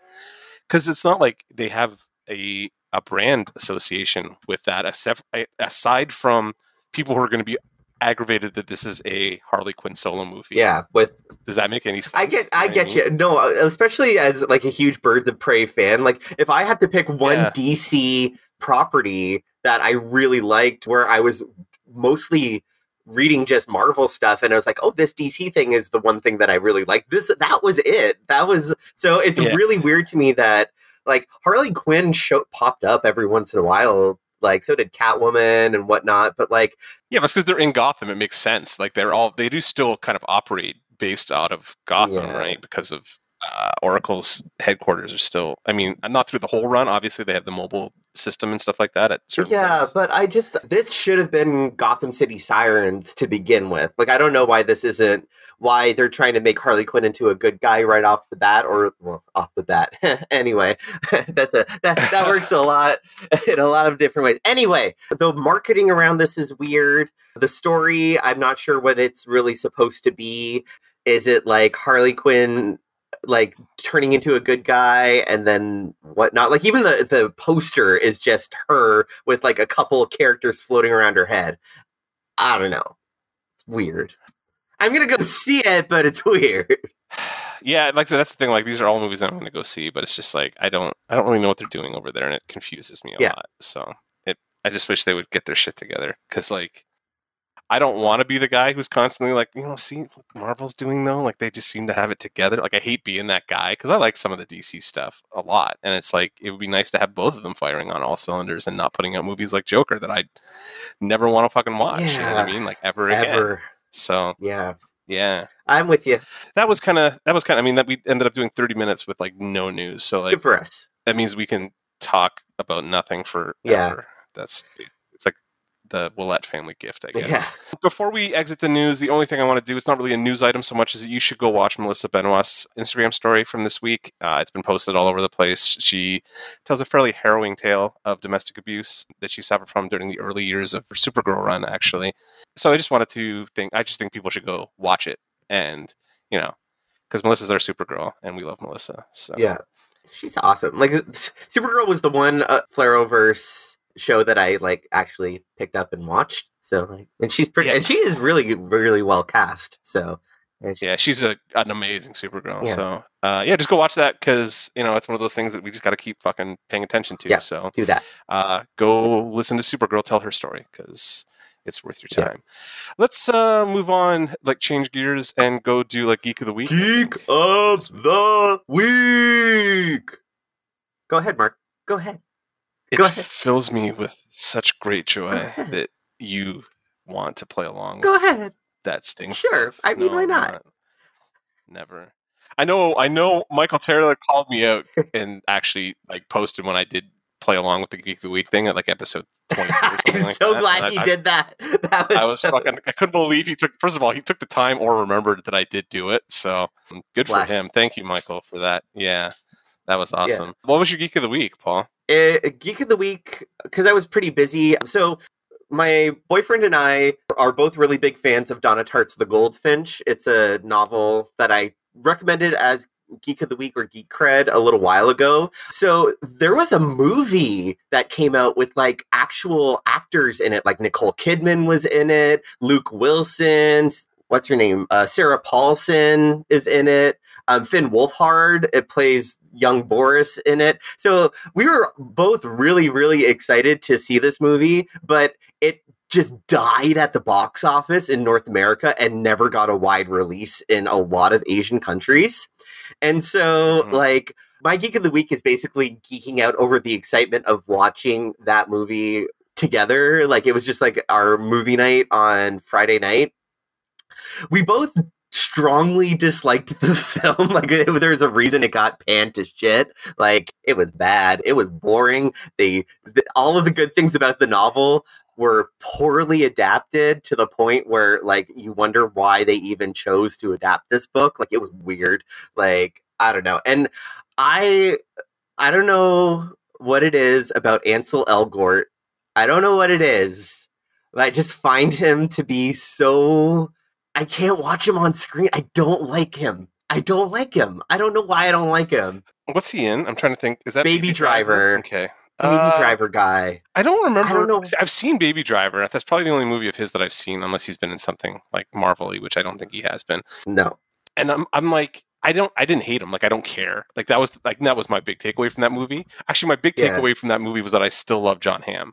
because it's not like they have a a brand association with that. Aside from people who are going to be aggravated that this is a Harley Quinn solo movie. Yeah, with does that make any sense? I get, I get you. No, especially as like a huge Birds of Prey fan. Like, if I had to pick one yeah. DC property that I really liked, where I was mostly reading just Marvel stuff, and I was like, oh, this DC thing is the one thing that I really like. This, that was it. That was so. It's yeah. really weird to me that like Harley Quinn show popped up every once in a while like so did Catwoman and whatnot. But like, yeah, that's because they're in Gotham. It makes sense. Like they're all they do still kind of operate based out of Gotham, yeah. right? Because of uh, Oracle's headquarters are still. I mean, not through the whole run. Obviously, they have the mobile system and stuff like that at certain. Yeah, points. but I just this should have been Gotham City Sirens to begin with. Like, I don't know why this isn't why they're trying to make Harley Quinn into a good guy right off the bat, or well, off the bat. anyway, that's a that that works a lot in a lot of different ways. Anyway, the marketing around this is weird. The story, I'm not sure what it's really supposed to be. Is it like Harley Quinn like turning into a good guy and then whatnot. Like even the the poster is just her with like a couple of characters floating around her head. I don't know. It's weird. I'm gonna go see it, but it's weird. Yeah, like so that's the thing. Like these are all movies I'm going to go see, but it's just like I don't, I don't really know what they're doing over there, and it confuses me a yeah. lot. So it, I just wish they would get their shit together because like I don't want to be the guy who's constantly like, you know, see what Marvel's doing though. Like they just seem to have it together. Like I hate being that guy because I like some of the DC stuff a lot, and it's like it would be nice to have both of them firing on all cylinders and not putting out movies like Joker that I never want to fucking watch. Yeah, you know what I mean? Like ever, ever. Again. So yeah, yeah, I'm with you. That was kind of that was kind of. I mean, that we ended up doing 30 minutes with like no news. So like, good for us. That means we can talk about nothing for yeah. That's the Willette family gift, I guess. Yeah. Before we exit the news, the only thing I want to do, it's not really a news item so much as that you should go watch Melissa Benoist's Instagram story from this week. Uh, it's been posted all over the place. She tells a fairly harrowing tale of domestic abuse that she suffered from during the early years of her Supergirl run, actually. So I just wanted to think, I just think people should go watch it. And, you know, because Melissa's our Supergirl and we love Melissa. So yeah, she's awesome. Like Supergirl was the one uh, Arrowverse show that I like actually picked up and watched. So like, and she's pretty, yeah. and she is really, really well cast. So she, yeah, she's a, an amazing Supergirl. Yeah. So uh, yeah, just go watch that because you know it's one of those things that we just got to keep fucking paying attention to. Yeah, so do that. Uh, go listen to Supergirl tell her story because it's worth your time. Yeah. Let's uh, move on, like change gears and go do like Geek of the Week. Geek of the Week. Go ahead, Mark. Go ahead it Go ahead. fills me with such great joy that you want to play along. Go ahead. That stings. Sure. Stuff. I mean, no, why not? not? Never. I know. I know. Michael Taylor called me out and actually like posted when I did play along with the Geek of the Week thing at like episode 20. I'm like so that. glad And he I, did that. that was I, was so- fucking. I couldn't believe he took. First of all, he took the time or remembered that I did do it. So good for him. Thank you, Michael, for that. Yeah, that was awesome. What was your Geek of the Week, Paul? uh, Geek of the Week because I was pretty busy. So my boyfriend and I are both really big fans of Donna Tartt's The Goldfinch. It's a novel that I recommended as Geek of the Week or Geek Cred a little while ago. So there was a movie that came out with like actual actors in it, like Nicole Kidman was in it, Luke Wilson, what's her name? Uh, Sarah Paulson is in it. Um, Finn Wolfhard it plays young Boris in it. So we were both really, really excited to see this movie, but it just died at the box office in North America and never got a wide release in a lot of Asian countries. And so, Mhm. like, my geek of the week is basically geeking out over the excitement of watching that movie together. Like, it was just like our movie night on Friday night. We both strongly disliked the film. Like, there's a reason it got panned to shit. Like, it was bad. It was boring. They, th- all of the good things about the novel were poorly adapted to the point where like you wonder why they even chose to adapt this book like it was weird like i don't know and i i don't know what it is about ansel elgort i don't know what it is i just find him to be so i can't watch him on screen i don't like him i don't like him i don't know why i don't like him What's he in? I'm trying to think. Is that Baby Driver. Okay. baby Uh, driver guy I don't remember. I don't know. I've seen Baby Driver. That's probably the only movie of his that I've seen, unless he's been in something like Marvel-y, which I don't think he has been. no And I'm, I'm like, I don't, I didn't hate him. Like, I don't care. Like that was like that was my big takeaway from that movie. Actually, my big Yeah. takeaway from that movie was that I still love Jon Hamm.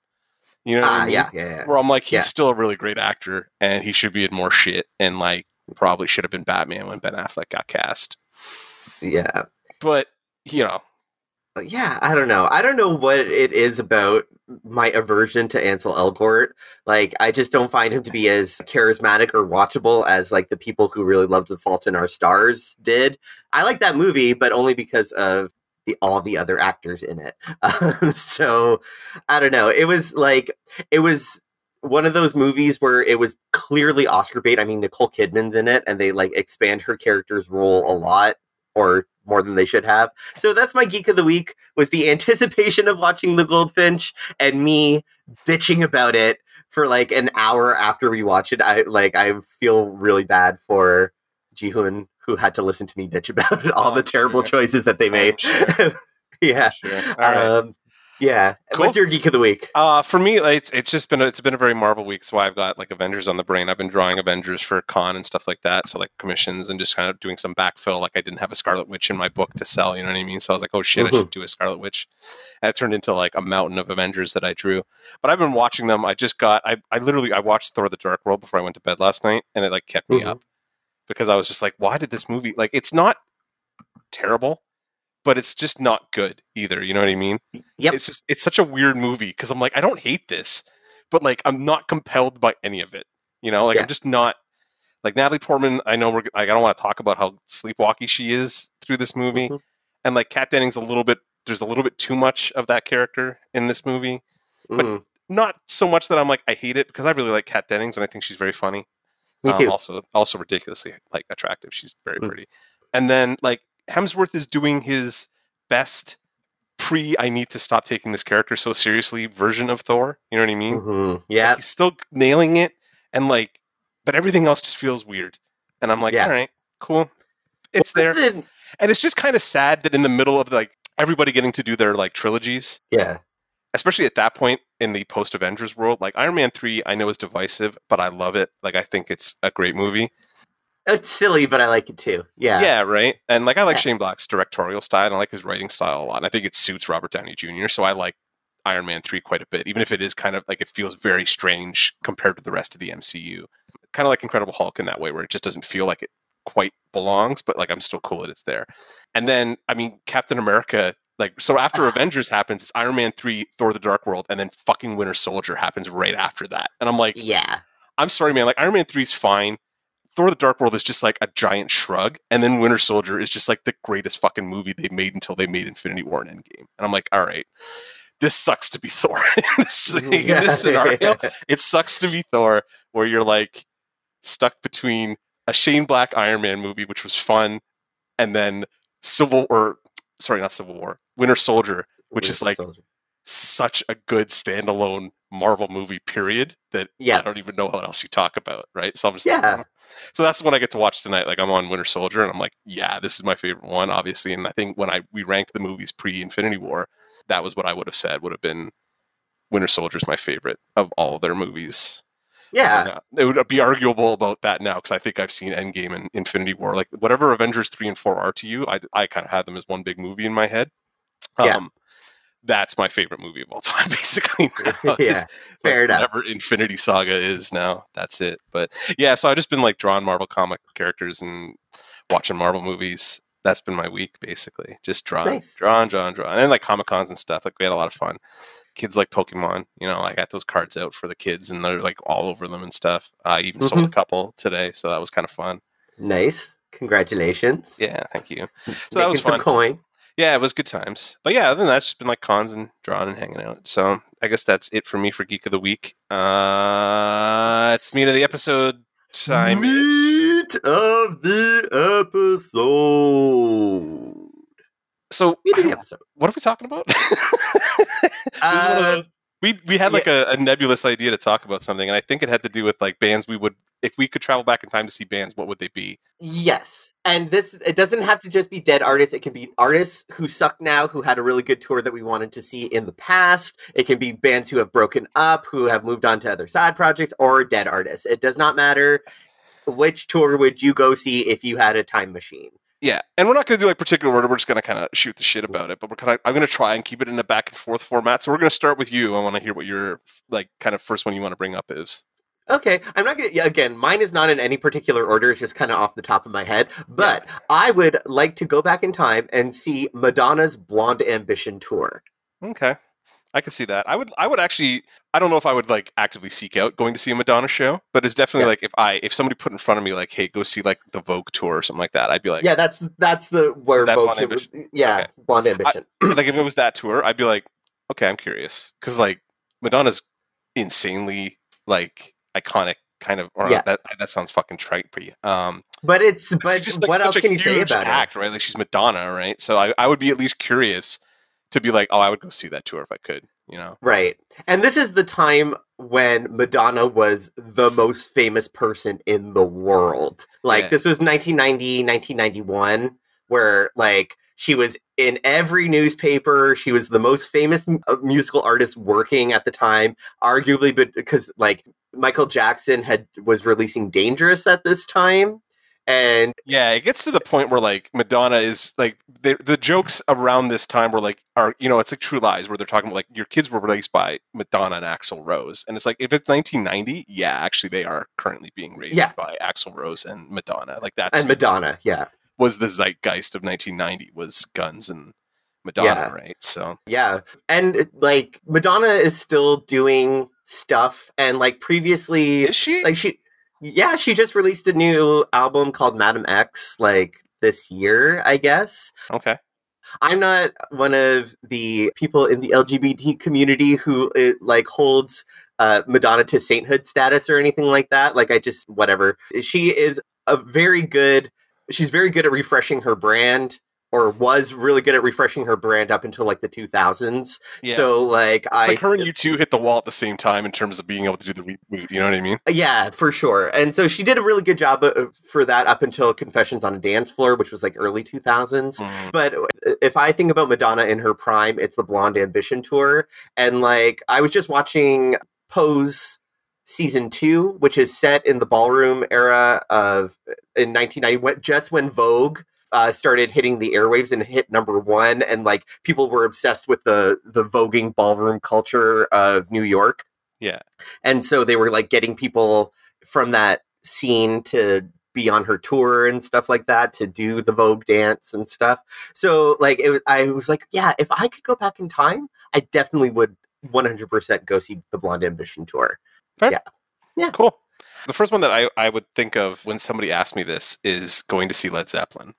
You know? what I ah mean? yeah yeah yeah Where I'm like, he's Yeah. still a really great actor, and he should be in more shit, and like probably should have been Batman when Ben Affleck got cast. yeah But you know, yeah, I don't know. I don't know what it is about my aversion to Ansel Elgort. Like, I just don't find him to be as charismatic or watchable as like the people who really loved The Fault in Our Stars did. I like that movie, but only because of the all the other actors in it. Um, so I don't know. It was like it was one of those movies where it was clearly Oscar bait. I mean, Nicole Kidman's in it, and they like expand her character's role a lot, or more than they should have. So that's my geek of the week was the anticipation of watching the Goldfinch and me bitching about it for like an hour after we watch it. I like I feel really bad for Jihoon who had to listen to me bitch about it, all Oh, the terrible sure. choices that they I'm made. sure. yeah. Sure. Right. Um yeah. Cool. What's your geek of the week? Uh, for me, it's it's just been a, it's been a very Marvel week. That's why I've got like Avengers on the brain. I've been drawing Avengers for con and stuff like that. So like commissions and just kind of doing some backfill. Like I didn't have a Scarlet Witch in my book to sell. You know what I mean? So I was like, oh shit, I should do a Scarlet Witch. And it turned into like a mountain of Avengers that I drew. But I've been watching them. I just got I I literally I watched Thor: The Dark World before I went to bed last night, and it like kept me Mhm. up because I was just like, why did this movie like? It's not terrible. But it's just not good either. You know what I mean? Yep. it's just it's such a weird movie because I'm like I don't hate this, but like I'm not compelled by any of it. You know, like Yeah. I'm just not like Natalie Portman. I know we're like I don't want to talk about how sleepwalky she is through this movie, Mhm. and like Kat Dennings a little bit. There's a little bit too much of that character in this movie. But- Mhm. Not so much that I'm like I hate it because I really like Kat Dennings and I think she's very funny. Me Um, also, also ridiculously like attractive. She's very Mm. pretty. And then like Hemsworth is doing his best pre I need to stop taking this character so seriously version of Thor. You know what I mean? Mhm. Like, Yeah. he's still nailing it, and like, but everything else just feels weird. And I'm like, Yeah. all right, cool, it's there. And it's just kind of sad that in the middle of like everybody getting to do their like trilogies, Yeah. especially at that point in the post Avengers world, like Iron Man three, I know is divisive, but I love it. Like I think it's a great movie. It's silly, but I like it too. Yeah. Yeah, right. And like I like Yeah. Shane Black's directorial style, and I like his writing style a lot. And I think it suits Robert Downey Jr. So I like Iron Man three quite a bit, even if it is kind of like it feels very strange compared to the rest of the MCU. Kind of like Incredible Hulk in that way, where it just doesn't feel like it quite belongs, but like I'm still cool that it's there. And then I mean Captain America. Like so, after Avengers happens, it's Iron Man three, Thor: The Dark World, and then fucking Winter Soldier happens right after that. And I'm like, Yeah. I'm sorry, man. Like Iron Man 3 is fine. Thor the Dark World is just like a giant shrug. And then Winter Soldier is just like the greatest fucking movie they made until they made Infinity War and Endgame. And I'm like, all right. this sucks to be Thor. in this, in this scenario, it sucks to be Thor, where you're like stuck between a Shane Black Iron Man movie, which was fun, and then Civil or sorry, not Civil War, Winter Soldier, which is like Soldier. such a good standalone Marvel movie. Period. That yeah. I don't even know what else you talk about. Right. So I'm just Yeah. like, so that's what I get to watch tonight. Like I'm on Winter Soldier, and I'm like, yeah, this is my favorite one, obviously. And I think when I we ranked the movies pre Infinity War, that was what I would have said would have been Winter Soldier's my favorite of all of their movies. Yeah, it would be arguable about that now because I think I've seen Endgame and Infinity War. Like whatever Avengers three and four are to you, I I kind of had them as one big movie in my head. Yeah. Um, that's my favorite movie of all time, basically. now, yeah. Fair like, enough. Whatever Infinity Saga is now, that's it. But yeah, so I've just been like drawing Marvel comic characters and watching Marvel movies. That's been my week, basically. Just drawing, Nice. drawing, drawing, drawing, and like comic cons and stuff. Like we had a lot of fun. Kids like Pokemon. You know, I got those cards out for the kids, and they're like all over them and stuff. I even sold a Mhm. couple today, so that was kind of fun. Nice. Congratulations. Yeah, thank you. So that was Making some fun. coin. Yeah, it was good times. But yeah, other than that, it's just been like cons and drawing and hanging out. So I guess that's it for me for Geek of the Week. Uh it's me of the episode time. Of the episode. So episode. what are we talking about? this is one of Uh, those. We we had like a, a nebulous idea to talk about something, and I think it had to do with like bands we would if we could travel back in time to see bands, what would they be? Yes. And this it doesn't have to just be dead artists. It can be artists who suck now, who had a really good tour that we wanted to see in the past. It can be bands who have broken up, who have moved on to other side projects, or dead artists. It does not matter which tour would you go see if you had a time machine. Yeah, and we're not going to do like particular order. We're just going to kind of shoot the shit about it. But we're kind of I'm going to try and keep it in a back and forth format. So we're going to start with you. I want to hear what your like kind of first one you want to bring up is. Okay, I'm not gonna. Yeah, again, mine is not in any particular order. It's just kind of off the top of my head. But I would like to go back in time and see Madonna's Blonde Ambition tour. Okay. I could see that. I would I would actually I don't know if I would like actively seek out going to see a Madonna show, but it's definitely Yeah. like if I if somebody put in front of me like, hey, go see like the Vogue tour or something like that, I'd be like yeah, that's that's the where that Vogue Blonde came- Yeah, Okay. Blonde Ambition. like if it was that tour, I'd be like, okay, I'm curious. Cause like Madonna's insanely like iconic kind of or Yeah. that that sounds fucking trite but um but it's but just, like, what else can you say about act, right? Like she's Madonna, right? So I, I would be at least curious to be like, oh, I would go see that tour if I could, you know? Right, and this is the time when Madonna was the most famous person in the world. Like Yeah. this was 1990, 1991, where like she was in every newspaper. She was the most famous m- uh, musical artist working at the time, arguably, but because like Michael Jackson had was releasing Dangerous at this time, and Yeah, it gets to the point where like Madonna is like the the jokes around this time were like are you know it's like True Lies where they're talking about like your kids were raised by Madonna and Axl Rose, and it's like if it's 1990, yeah, actually they are currently being raised Yeah. by Axl Rose and Madonna. Like that's and Madonna, yeah. was the zeitgeist of 1990 was Guns and Madonna, Yeah. right? So Yeah. And like Madonna is still doing stuff and like previously is she? like she yeah, she just released a new album called Madame X like this year, I guess. okay, I'm not one of the people in the LGBT community who it, like holds uh, Madonna to sainthood status or anything like that. Like I just whatever. She is a very good. She's very good at refreshing her brand, or was really good at refreshing her brand up until like the 2000s. yeah. So like it's I like her and U2 hit the wall at the same time in terms of being able to do the reboot. You know what I mean? Uh, yeah, for sure. And so she did a really good job uh, for that up until Confessions on a Dance Floor, which was like early 2000s. Mhm. But uh, if I think about Madonna in her prime, it's the Blonde Ambition tour. And like, I was just watching Pose season two, which is set in the ballroom era of in 1990, just when Vogue. Uh, started hitting the airwaves and hit number one, and like people were obsessed with the the voguing ballroom culture of New York Yeah. and so they were like getting people from that scene to be on her tour and stuff like that to do the Vogue dance and stuff. So like it, I was like, yeah, if I could go back in time, I definitely would 100% go see the Blonde Ambition tour. Fair. Yeah. Yeah. Cool. The first one that I, I would think of when somebody asked me this is going to see Led Zeppelin.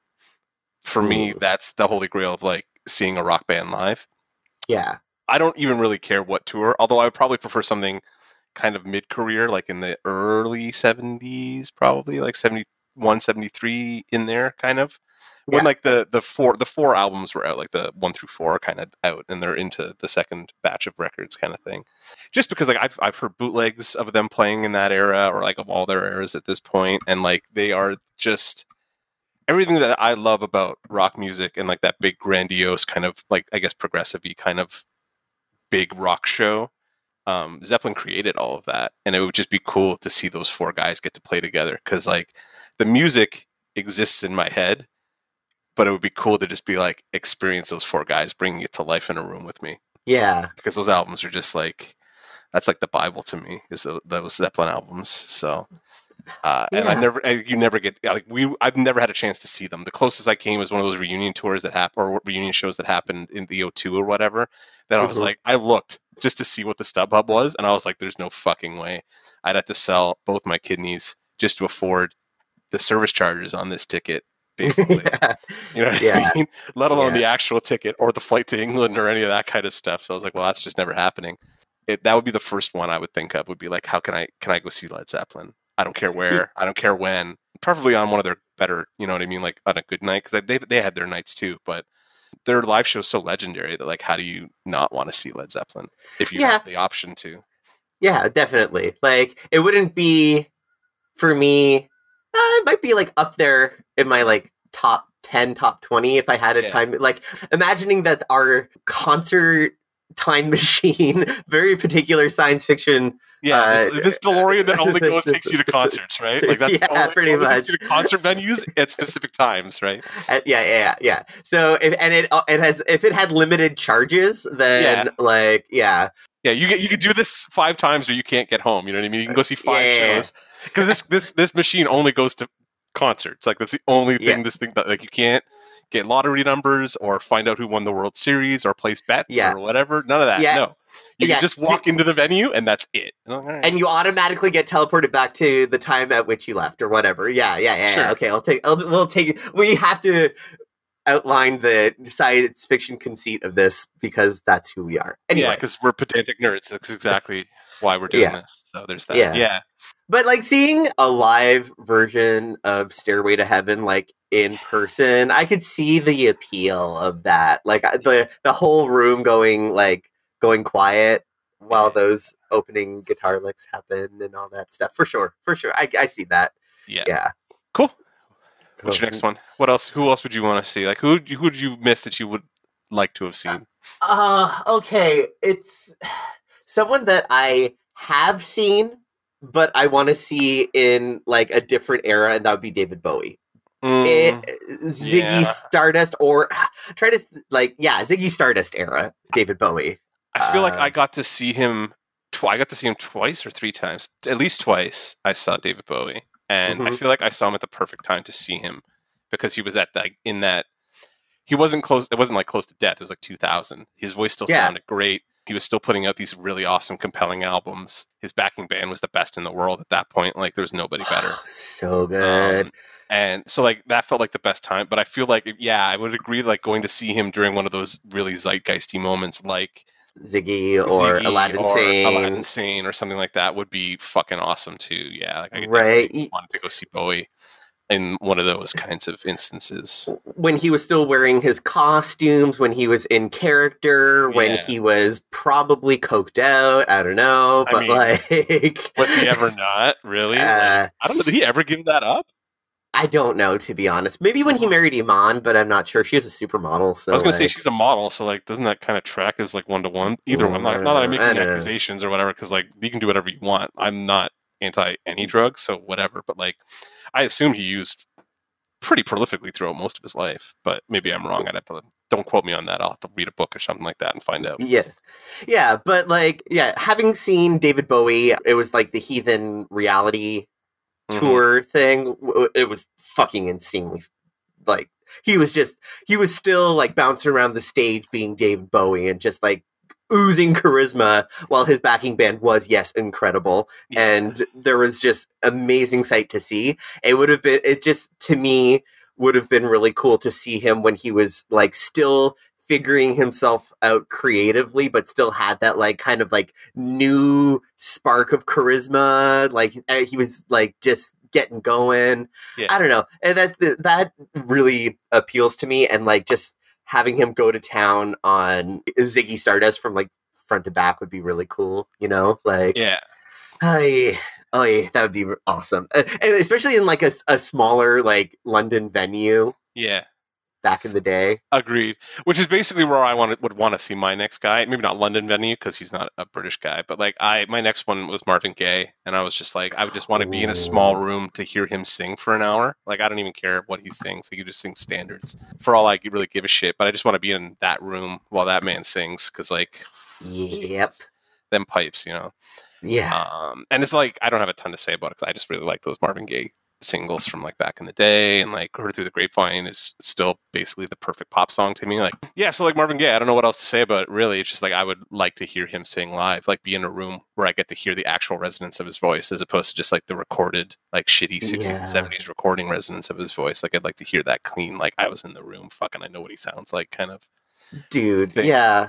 For me, Ooh. that's the holy grail of like seeing a rock band live. Yeah. I don't even really care what tour, although I would probably prefer something kind of mid career, like in the early 70s, probably like 71, 73 in there, kind of. When like the the four the four albums were out, like the one through four are kind of out, and they're into the second batch of records, kind of thing. Just because like I've I've heard bootlegs of them playing in that era, or like of all their eras at this point, and like they are just everything that I love about rock music and like that big grandiose kind of like I guess progressive kind of big rock show. Um, Zeppelin created all of that, and it would just be cool to see those four guys get to play together because like the music exists in my head, but it would be cool to just be like experience those four guys bringing it to life in a room with me Yeah. because those albums are just like that's like the Bible to me is those Zeppelin albums. So, uh, and I never, I, you never get like we. I've never had a chance to see them. The closest I came was one of those reunion tours that happened or reunion shows that happened in the O2 or whatever. Then I was Mhm. like, I looked just to see what the StubHub was, and I was like, there's no fucking way I'd have to sell both my kidneys just to afford the service charges on this ticket. Basically, yeah. you know what Yeah. I mean? Let alone Yeah. the actual ticket or the flight to England or any of that kind of stuff. So I was like, well, that's just never happening. It, that would be the first one I would think of. Would be like, how can I can I go see Led Zeppelin? I don't care where. I don't care when. Preferably on one of their better. You know what I mean? Like on a good night because they they had their nights too, but. Their live show is so legendary that like, how do you not want to see Led Zeppelin if you Yeah. have the option to? Yeah, definitely. Like it wouldn't be for me. Uh, it might be like up there in my like top ten, top twenty if I had a Yeah. time. Like imagining that our concert time machine, very particular science fiction. Yeah, Uh, this, this DeLorean that only goes takes you to concerts, right? Like that's Yeah, only, pretty only takes much. you to concert venues at specific times, right? Uh, yeah, yeah, yeah, yeah. So if, and it uh, it has if it had limited charges, then like yeah, Yeah, you get you could do this five times or you can't get home. You know what I mean? You can go see five Yeah. shows because this this this machine only goes to concerts. Like that's the only thing Yeah. this thing that like you can't get lottery numbers or find out who won the World Series or place bets Yeah. or whatever. None of that. Yeah. No, you Yeah. can just walk into the venue and that's it. And like, "All right." and you automatically get teleported back to the time at which you left or whatever. Yeah, yeah, yeah. yeah. Sure. Okay, I'll take. I'll, we'll take. We have to outline the science fiction conceit of this because that's who we are. yeah, Anyway, because we're pedantic nerds. That's exactly why we're doing Yeah. this. So there's that. Yeah. yeah. but like seeing a live version of Stairway to Heaven, like in person, I could see the appeal of that. Like the the whole room going like going quiet while those opening guitar licks happen and all that stuff. For sure, for sure, I, I see that. yeah, Yeah. Cool. What's your next one? What else? Who else would you want to see? Like who who did you miss that you would like to have seen? Uh okay. It's someone that I have seen, but I want to see in like a different era, and that would be David Bowie. Mm, It, Ziggy yeah. Stardust, or try to like yeah, Ziggy Stardust era, David Bowie. I feel like uh, I got to see him. Tw- I got to see him twice or three times, at least twice. I saw David Bowie, and I Mhm. feel like I saw him at the perfect time to see him because he was at that in that. He wasn't close. It wasn't like close to death. It was like 2000. His voice still Yeah. sounded great. He was still putting out these really awesome, compelling albums. His backing band was the best in the world at that point. Like there was nobody better. so good. Um, and so like that felt like the best time. But I feel like yeah, I would agree. Like going to see him during one of those really zeitgeisty moments, like Ziggy or Ziggy Aladdin or Sane. Aladdin Sane or something like that would be fucking awesome too. Yeah, like I Right. wanted to go see Bowie in one of those kinds of instances. when he was still wearing his costumes, when he was in character, when Yeah. he was probably coked out. I don't know, I but mean, like, Was he ever not really? Like, Uh, I don't know. Did he ever give that up? I don't know to be honest. Maybe when he married Iman, but I'm not sure. She was a supermodel, so I was gonna say she's a model, so like, doesn't that kind of track as like one to one? Either one. Not, don't that I'm. I making accusations or whatever, because like you can do whatever you want. I'm not anti any drugs, so whatever. But like, I assume he used pretty prolifically throughout most of his life. But maybe I'm wrong. I'd have to don't quote me on that. I'll have to read a book or something like that and find out. Yeah. Yeah, but like yeah, having seen David Bowie, it was like the heathen reality Mhm. tour thing. It was fucking insanely like he was just he was still like bouncing around the stage being David Bowie and just like oozing charisma while his backing band was yes incredible Yeah. and there was just amazing sight to see it would have been it just to me would have been really cool to see him when he was like still figuring himself out creatively, but still had that like kind of like new spark of charisma. Like uh, he was like just getting going. Yeah. I don't know, and that that really appeals to me. And like just having him go to town on Ziggy Stardust from like front to back would be really cool. You know, like Yeah. Hi. Oh yeah, that would be awesome, Uh, and especially in like a, a smaller like London venue Yeah. Back in the day. Agreed. Which is basically where I want would want to see my next guy. Maybe not London venue because he's not a British guy, but like I, my next one was Marvin Gaye, and I was just like, I would just want to be in a small room to hear him sing for an hour. Like I don't even care what he sings; like he just sings standards. For all I really give a shit, but I just want to be in that room while that man sings because like, Yep. them pipes, you know. Yeah. Um, and it's like I don't have a ton to say about it because I just really like those Marvin Gaye singles from like back in the day, and like "Heard Through the Grapevine" is still basically the perfect pop song to me. Like, yeah, so like Marvin Gaye, I don't know what else to say about it. Really, it's just like I would like to hear him sing live, like be in a room where I get to hear the actual resonance of his voice, as opposed to just like the recorded, like shitty sixties Yeah. and seventies recording resonance of his voice. Like I'd like to hear that clean, like I was in the room, fucking, I know what he sounds like, kind of. Dude, thing. yeah.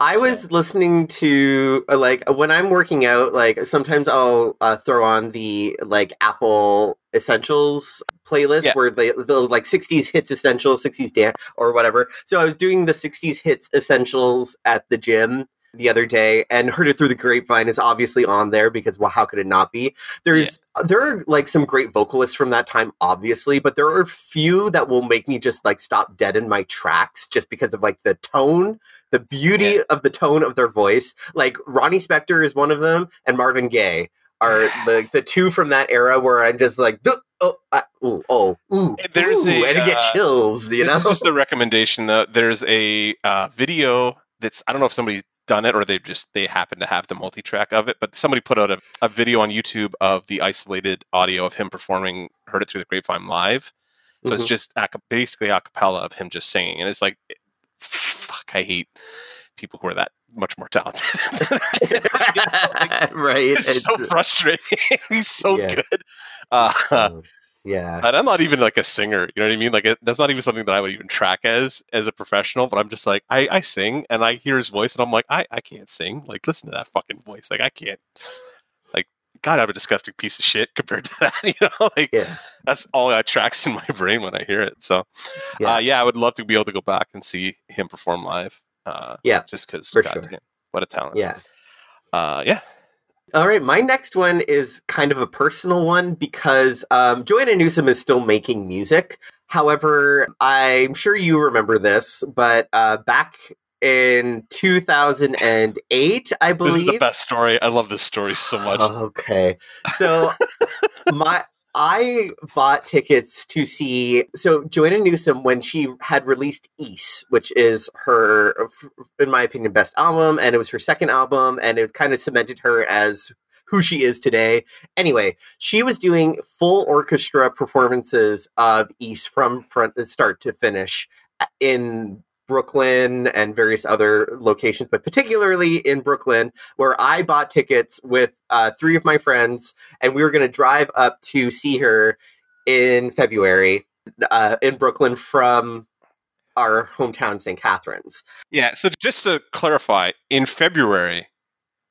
I So- was listening to uh, like when I'm working out, like sometimes I'll uh, throw on the like Apple Essentials playlist Yeah. where they the like 60s hits essentials, 60s dance or whatever. So I was doing the 60s hits essentials at the gym the other day and heard it through the grapevine is obviously on there because well how could it not be there's there are like some great vocalists from that time obviously but there are few that will make me just like stop dead in my tracks just because of like the tone the beauty Yeah. of the tone of their voice like ronnie spector is one of them and marvin gaye are the the two from that era where i'm just like "Duh, oh I, ooh, oh ooh, There's ooh, a, and I get uh, chills you this know is just a recommendation though. There's a uh, video that's I don't know if somebody's done it or they just they happen to have the multi-track of it, but somebody put out a, a video on YouTube of the isolated audio of him performing "Heard It Through the Grapevine" live. So it's Mhm. just basically a cappella of him just singing, and it's like, I hate people who are that much more talented. am. right it's, so frustrating. He's so Yeah. good. Uh, yeah and I'm not even like a singer, you know what I mean? Like it, that's not even something that I would even track as as a professional. But I'm just like I, I sing and I hear his voice and I'm like I, I can't sing. Like listen to that fucking voice. Like I can't. God, I'm a disgusting piece of shit compared to that. You know, like yeah that's all that tracks in my brain when I hear it. So Yeah. uh, yeah I would love to be able to go back and see him perform live. Uh, Yeah, just because sure. what a talent. yeah uh, yeah. All right, my next one is kind of a personal one because um, Joanna Newsom is still making music. However, I'm sure you remember this, but uh, back in 2008, I believe. This is the best story. I love this story so much. Okay, so my I bought tickets to see so Joanna Newsom when she had released East, which is her, in my opinion, best album, and it was her second album, and it kind of cemented her as who she is today. Anyway, she was doing full orchestra performances of East from front start to finish uh, in Brooklyn and various other locations, but particularly in Brooklyn, where I bought tickets with uh, three of my friends, and we were going to drive up to see her in February uh, in Brooklyn from our hometown, St. Catharines. Yeah. So just to clarify, in February,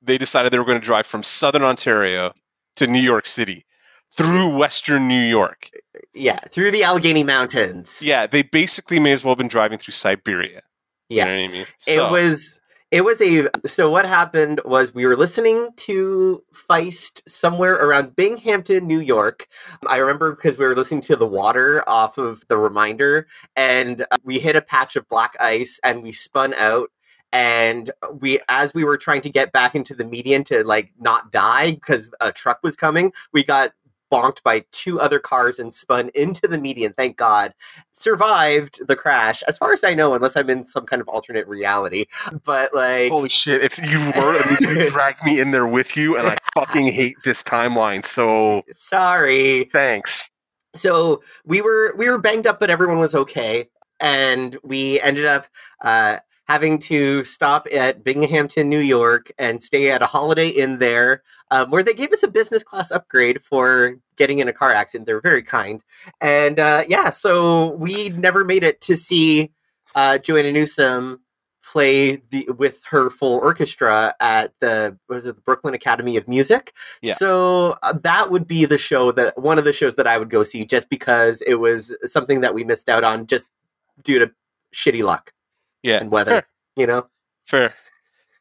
they decided they were going to drive from Southern Ontario to New York City through Western New York. Yeah, through the Allegheny Mountains. Yeah, they basically may as well have been driving through Siberia. yeah. You know what I mean? it was it was a so what happened was we were listening to feist somewhere around binghamton new york i remember because we were listening to the water off of the reminder and uh, we hit a patch of black ice and we spun out and we as we were trying to get back into the median to like not die because a truck was coming we got bonked by two other cars and spun into the median thank god survived the crash as far as i know unless i'm in some kind of alternate reality but like Holy shit! If you were, you dragged me in there with you, and I fucking hate this timeline. So sorry thanks. so we were we were banged up but everyone was okay and we ended up uh having to stop at binghamton new york and stay at a holiday inn there um, where they gave us a business class upgrade for getting in a car accident they were very kind and uh yeah so we never made it to see uh joanna newsom play the with her full orchestra at the was it the Brooklyn Academy of Music. Yeah. So uh, that would be the show that one of the shows that I would go see just because it was something that we missed out on just due to shitty luck Yeah, and weather. fair. You know. fair.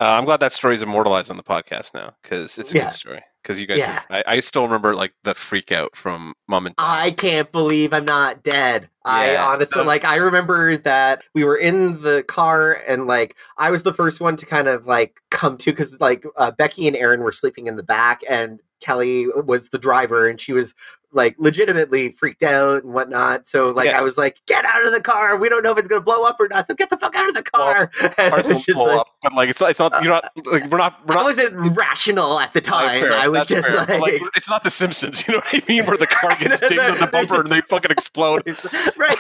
Uh, I'm glad that story is immortalized on the podcast now because it's a Yeah. good story. Because you guys, Yeah. I, I still remember like the freak out from mom and dad. I can't believe I'm not dead. I Yeah, honestly like I remember that we were in the car and like I was the first one to kind of like come to cuz like uh, Becky and Aaron were sleeping in the back and Kelly was the driver and she was like legitimately freaked out and whatnot. So like Yeah. I was like, get out of the car. We don't know if it's gonna blow up or not. So get the fuck out of the Well, car. and Cars will blow like up, but like it's not, it's not you're not like we're not we're I not wasn't rational at the time. fair, I was just but, like, it's not The Simpsons. You know what I mean? Where the car gets dinged on the bumper and they fucking explode. right.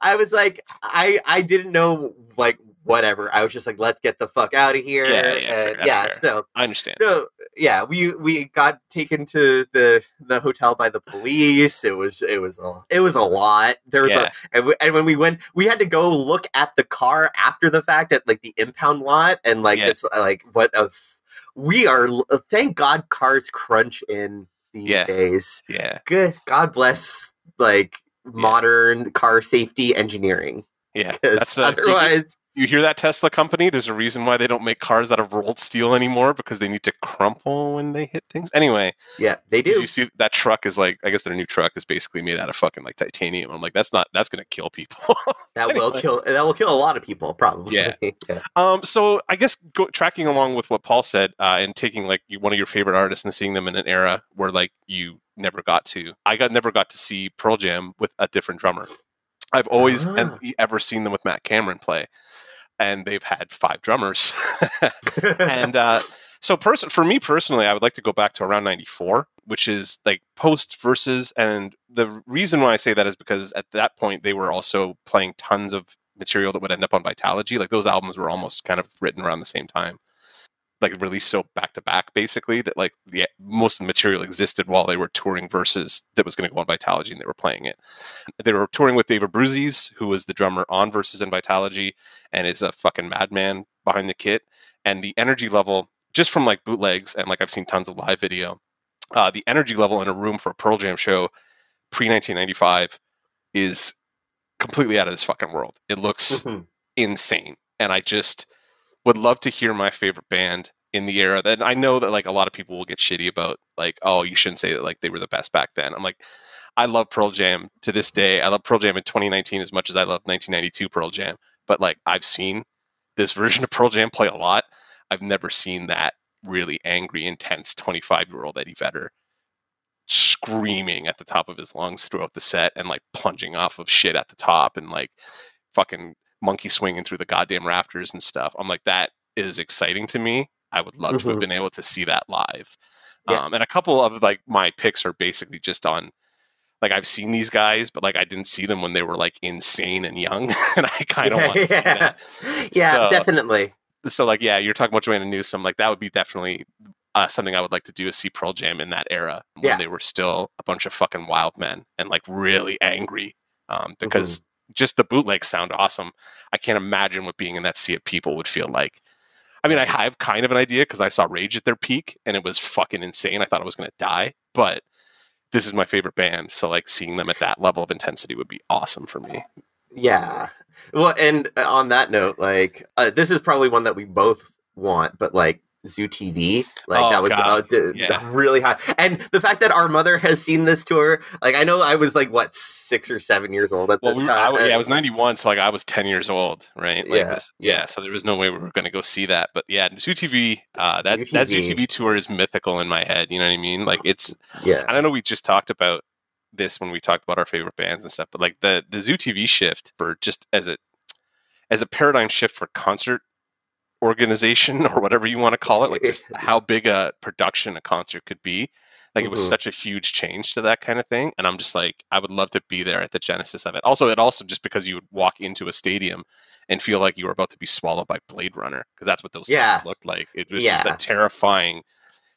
I was like, I I didn't know like whatever. I was just like, let's get the fuck out of here. Yeah, yeah, and that's yeah. fair. So I understand. so yeah, we we got taken to the the hotel by the police. It was it was a it was a lot. There was Yeah. a and, we, and when we went, we had to go look at the car after the fact at like the impound lot and like Yeah. just uh, like what a f- we are. uh, Thank God, cars crunch in these Yeah. days. Yeah, Good. God bless like modern car safety engineering. yeah. That's a, otherwise, You hear that Tesla company? There's a reason why they don't make cars out of rolled steel anymore because they need to crumple when they hit things. Anyway, yeah, they do. you see that truck is like I guess their new truck is basically made out of fucking like titanium. I'm like that's not that's gonna kill people. That will kill. That will kill a lot of people, probably. Yeah. yeah. Um, so I guess go, tracking along with what Paul said uh, and taking like one of your favorite artists and seeing them in an era where like you never got to. I got never got to see Pearl Jam with a different drummer. I've always Ah. ever seen them with Matt Cameron play, and they've had five drummers. and uh, so, person for me personally, I would like to go back to around '94, which is like post versus. And the reason why I say that is because at that point they were also playing tons of material that would end up on Vitalogy. Like those albums were almost kind of written around the same time, like released so back to back, basically that like the most of the material existed while they were touring versus that was going to go on Vitalogy and they were playing it. They were touring with Dave Abbruzzese, who was the drummer on versus and Vitalogy, and is a fucking madman behind the kit. And the energy level, just from like bootlegs and like I've seen tons of live video, uh, the energy level in a room for a Pearl Jam show pre 1995 is completely out of this fucking world. It looks Mhm. insane. And I just would love to hear my favorite band in the era that I know that like a lot of people will get shitty about like, oh, you shouldn't say that like they were the best back then. I'm like, I love Pearl Jam to this day. I love Pearl Jam in 2019 as much as I love 1992 Pearl Jam. But like I've seen this version of Pearl Jam play a lot. I've never seen that really angry, intense 25 year old Eddie Vedder screaming at the top of his lungs throughout the set and like plunging off of shit at the top and like fucking monkey swinging through the goddamn rafters and stuff. I'm like, that is exciting to me. I would love to have Mhm. been able to see that live. Yeah. Um, and a couple of like my picks are basically just on like I've seen these guys, but like I didn't see them when they were like insane and young, and I kind of want to see that. yeah, So- definitely. So like, yeah, you're talking about Joanna Newsom. Like that would be definitely uh, something I would like to do is see Pearl Jam in that era when Yeah. they were still a bunch of fucking wild men and like really angry. Um, because just the bootlegs sound awesome. I can't imagine what being in that sea of people would feel like. I mean, I have kind of an idea because I saw Rage at their peak and it was fucking insane. I thought I was going to die, but this is my favorite band. So, like, seeing them at that level of intensity would be awesome for me. Yeah. Well, and uh, on that note, like uh, this is probably one that we both want, but like Zoo TV, like Oh, that was uh, d- Yeah. really high. And the fact that our mother has seen this tour, like I know I was like what six or seven years old at Well, this we were, time. w- yeah, I was 91, so like I was 10 years old, right? Like Yeah, this, yeah. So there was no way we were going to go see that. But yeah, Zoo TV, uh, that Zoo that TV. Zoo TV tour is mythical in my head. You know what I mean? Like it's yeah. I don't know. We just talked about this when we talked about our favorite bands and stuff, but like the the Zoo TV shift for just as a as a paradigm shift for concert organization or whatever you want to call it, like just how big a production a concert could be. Like it was Mhm. such a huge change to that kind of thing, and I'm just like, I would love to be there at the genesis of it. Also, it also just because you would walk into a stadium and feel like you were about to be swallowed by Blade Runner because that's what those Yeah. looked like. It was just a terrifying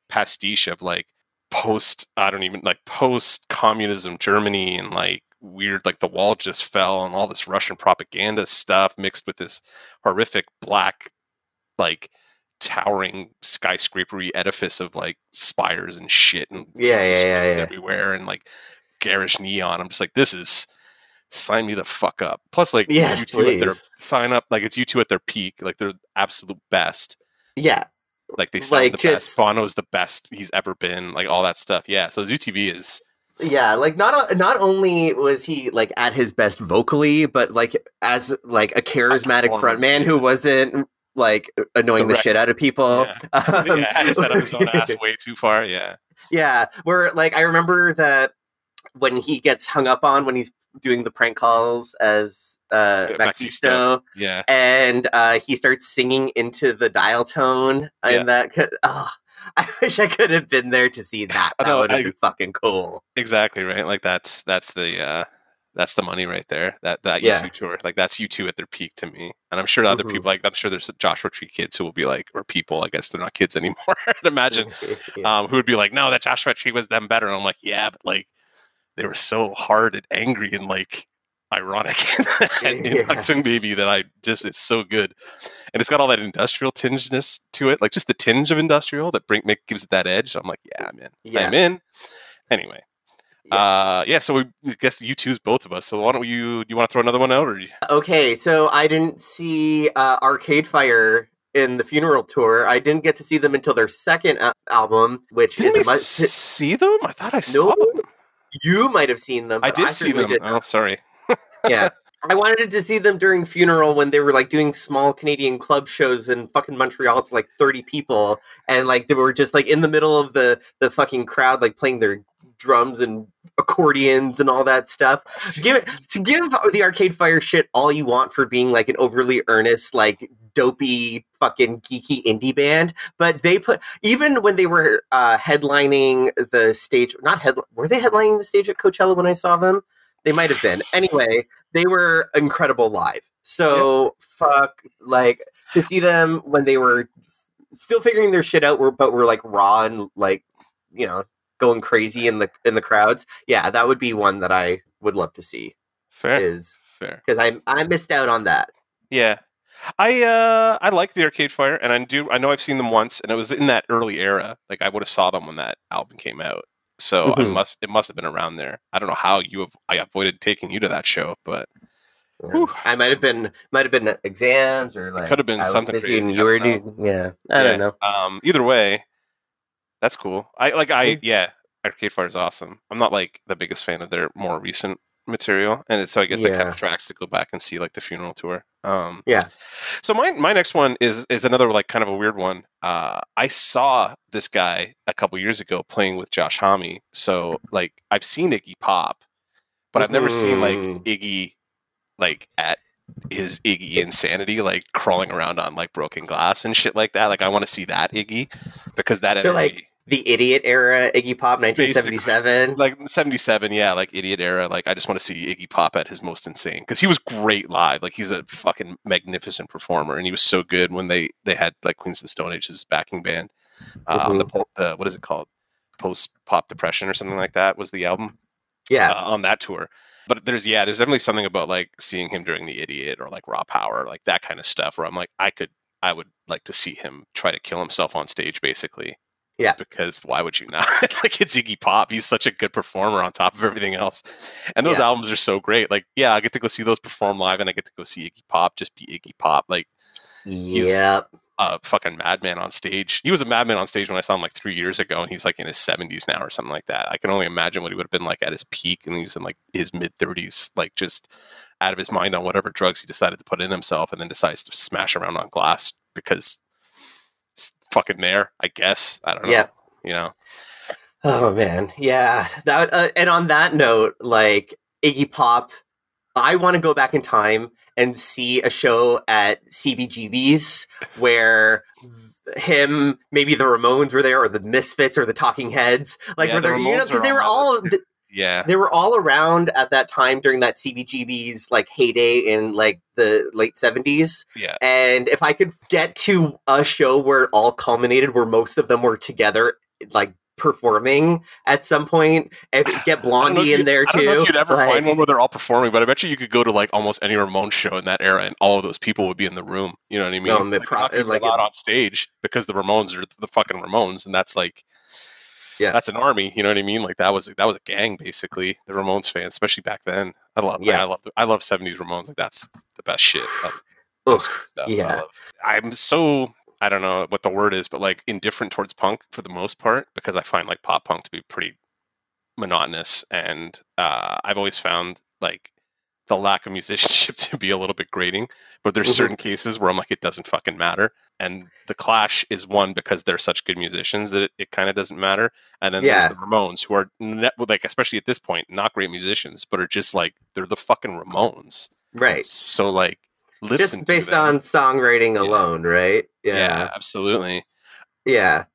pastiche of like post I don't even like post communism Germany and like weird like the wall just fell and all this Russian propaganda stuff mixed with this horrific black like towering skyscrapery edifice of like spires and shit and Yeah, yeah, yeah, yeah. everywhere and like garish neon. I'm just like, this is sign me the fuck up. Plus, like Yes, U2 at their sign up, like it's U2 at their peak, like they're absolute best. Yeah, Like they sound Like, the just- best. Bono's the best he's ever been. Like all that stuff. Yeah. So Zoo TV is yeah. Like not not only was he like at his best vocally, but like as like a charismatic frontman who wasn't like annoying the Direct- shit out of people. Um, yeah, had his head on his own ass way too far. Yeah. Yeah, where like I remember that when he gets hung up on when he's doing the prank calls as uh Yeah, MacPhisto. Yeah. and uh he starts singing into the dial tone Yeah. and that could oh I wish I could have been there to see that. I That would have been fucking cool. Exactly right. Like that's that's the uh that's the money right there. That that Yeah. YouTube tour. Like that's U2 at their peak to me. And I'm sure other Mhm. people like I'm sure there's Joshua Tree kids who will be like or people, I guess they're not kids anymore. I'd imagine. Yeah. Um, who would be like, No, that Joshua Tree was them better. And I'm like, Yeah, but like they were so hard and angry and like ironic and in Yeah. Achtung Baby that I just it's so good. And it's got all that industrial tingeness to it, like just the tinge of industrial that bring make gives it that edge. I'm like, yeah, I'm in. Yeah. I'm in. Anyway. Yeah. Uh yeah, so we I guess U2's both of us. So why don't you do you want to throw another one out or you, Okay, so I didn't see uh, Arcade Fire in the funeral tour. I didn't get to see them until their second album, which didn't is a much. see them? I thought I saw No, them. You might have seen them. I did see them. did Oh, sorry. yeah. I wanted to see them during funeral when they were like doing small Canadian club shows in fucking Montreal to like 30 people and like they were just like in the middle of the the fucking crowd like playing their drums and accordions and all that stuff. Give it give the Arcade Fire shit all you want for being like an overly earnest like dopey fucking geeky indie band, but they put even when they were uh headlining the stage not head were they headlining the stage at Coachella when I saw them? They might have been. Anyway, they were incredible live. So fuck, like to see them when they were still figuring their shit out, were but were like raw and like you know going crazy in the in the crowds. Yeah, that would be one that I would love to see. Fair. Is Fair. because I I missed out on that. Yeah. I uh I like the Arcade Fire and I do I know I've seen them once and it was in that early era. Like I would have saw them when that album came out. So I Mhm. must it must have been around there. I don't know how you have I avoided taking you to that show, but Yeah. I might have been might have been exams or like could have been I something crazy, you were doing yeah. I don't know. Um either way, that's cool. I like I Mm. yeah, Arcade Fire is awesome. I'm not like the biggest fan of their more recent material and it's, so I guess that kind of tracks to go back and see like the funeral tour. Um Yeah. So my my next one is is another like kind of a weird one. Uh, I saw this guy a couple years ago playing with Josh Homme. So like I've seen Iggy Pop, but I've never seen like Mhm. Iggy like at his Iggy insanity, like crawling around on like broken glass and shit like that. Like I want to see that Iggy because that So, energy. like, The idiot era Iggy Pop 1977. like 77 yeah like idiot era. Like i just want to see iggy pop at his most insane because he was great live. Like he's a fucking magnificent performer and he was so good when they they had like queens of the stone age as backing band. Uh, on the, po- the what is it called? Post pop depression or something like that was the album yeah. uh, on that tour. But there's yeah there's definitely something about like seeing him during the idiot or like raw power like that kind of stuff where i'm like i could i would like to see him try to kill himself on stage basically Yeah. because why would you not like it's iggy pop he's such a good performer on top of everything else and those Yeah. albums are so great like yeah i get to go see those perform live and i get to go see iggy pop just be iggy pop like yeah, a fucking madman on stage. He was a madman on stage when I saw him like three years ago, and he's like in his seventies now or something like that. I can only imagine what he would have been like at his peak, and he was in like his mid thirties, like just out of his mind on whatever drugs he decided to put in himself, and then decides to smash around on glass because fucking mayor, I guess I don't know. Yep. You know, Oh man, yeah. That uh, and on that note, like Iggy Pop, I want to go back in time and see a show at CBGB's where him, maybe the Ramones were there, or the Misfits, or the Talking Heads, like Yeah, were the there, you know, because they were all th- yeah, they were all around at that time during that CBGB's like heyday in like the late seventies. yeah, And if I could get to a show where it all culminated, where most of them were together, like performing at some point and get I don't know if Blondie in you- there I don't know too. if you'd ever Like, find one where they're all performing, but I bet you you could go to like almost any Ramones show in that era, and all of those people would be in the room. You know what I mean? No, the Like, pro- not like it- on stage because the Ramones are the fucking Ramones, and that's like, Yeah. that's an army. You know what I mean? Like that was that was a gang basically. The Ramones fans, especially back then. I love. Yeah, Yeah. I love. I love seventies Ramones. Like that's the best shit. I- Ugh. I yeah. love. I'm so I don't know what the word is, but like indifferent towards punk for the most part because I find like pop punk to be pretty monotonous, and uh, I've always found like the lack of musicianship to be a little bit grating. But there's Mhm. certain cases where I'm like, it doesn't fucking matter. And the Clash is one because they're such good musicians that it, it kind of doesn't matter. And then Yeah. there's the Ramones, who are ne- like, especially at this point, not great musicians, but are just like they're the fucking Ramones. right. So like, listen Just based on songwriting Yeah. alone, right? yeah, absolutely. Yeah.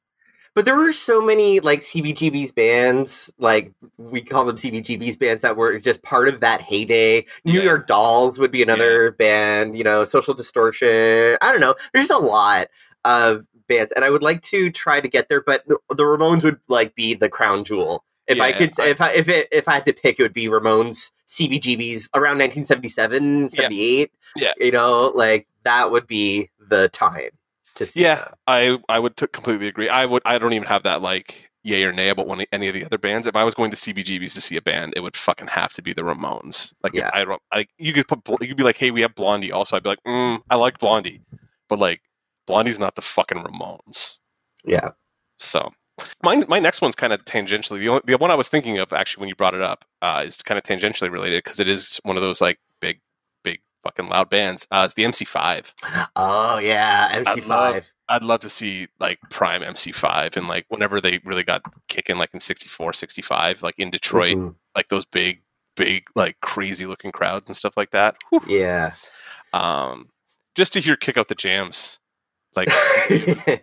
But there were so many like CBGB's bands, like we call them CBGB's bands that were just part of that heyday. New Yeah. York Dolls would be another band, you know, Social Distortion. I don't know. There's just a lot of bands and I would like to try to get there, but the Ramones would like be the crown jewel. If I could I- if I if it if I had to pick it would be Ramones CBGB's around 1977, 78. Yeah. You know, like that would be the time to see Yeah, them. I I would t- completely agree. I would. I don't even have that like yay or nay about one any of the other bands. If I was going to CBGB's to see a band, it would fucking have to be the Ramones. Like, Yeah. I don't. Like, you could put. You could be like, hey, we have Blondie. Also, I'd be like, mm, I like Blondie, but like, Blondie's not the fucking Ramones. Yeah. So. My, my next one's kind of tangentially the, only, the one I was thinking of actually when you brought it up uh, is kind of tangentially related because it is one of those like fucking loud bands. Uh, it's the MC5. Oh yeah, MC5. love- I'd love to see like prime MC5 and like whenever they really got kicking like in 64, 65, like in Detroit, Mhm. like those big, big, like crazy looking crowds and stuff like that. Whew. Yeah. Um, just to hear kick out the jams, like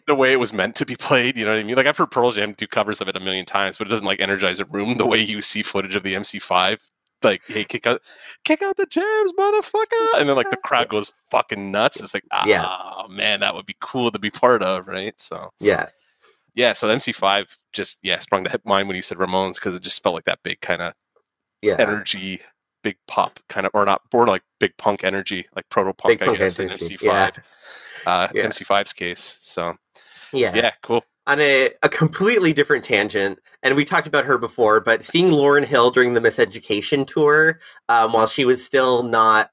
the way it was meant to be played, you know what I mean? Like I've heard Pearl Jam do covers of it a million times, but it doesn't like energize a room the way you see footage of the MC5. Like, hey, kick out, kick out the jams, motherfucker! And then like the crowd goes fucking nuts. It's like, ah, Yeah. man, that would be cool to be part of, right? So yeah. yeah, so MC5 just yeah sprung to mind when you said Ramones because it just felt like that big kind of Yeah. energy, big pop kind of, or not, more like big punk energy, like proto punk, I punk guess, in MC5. yeah. Uh, Yeah. MC5's case. So Yeah. yeah, cool. On a, a completely different tangent, and we talked about her before, but seeing Lauryn Hill during the Miseducation tour, um, while she was still not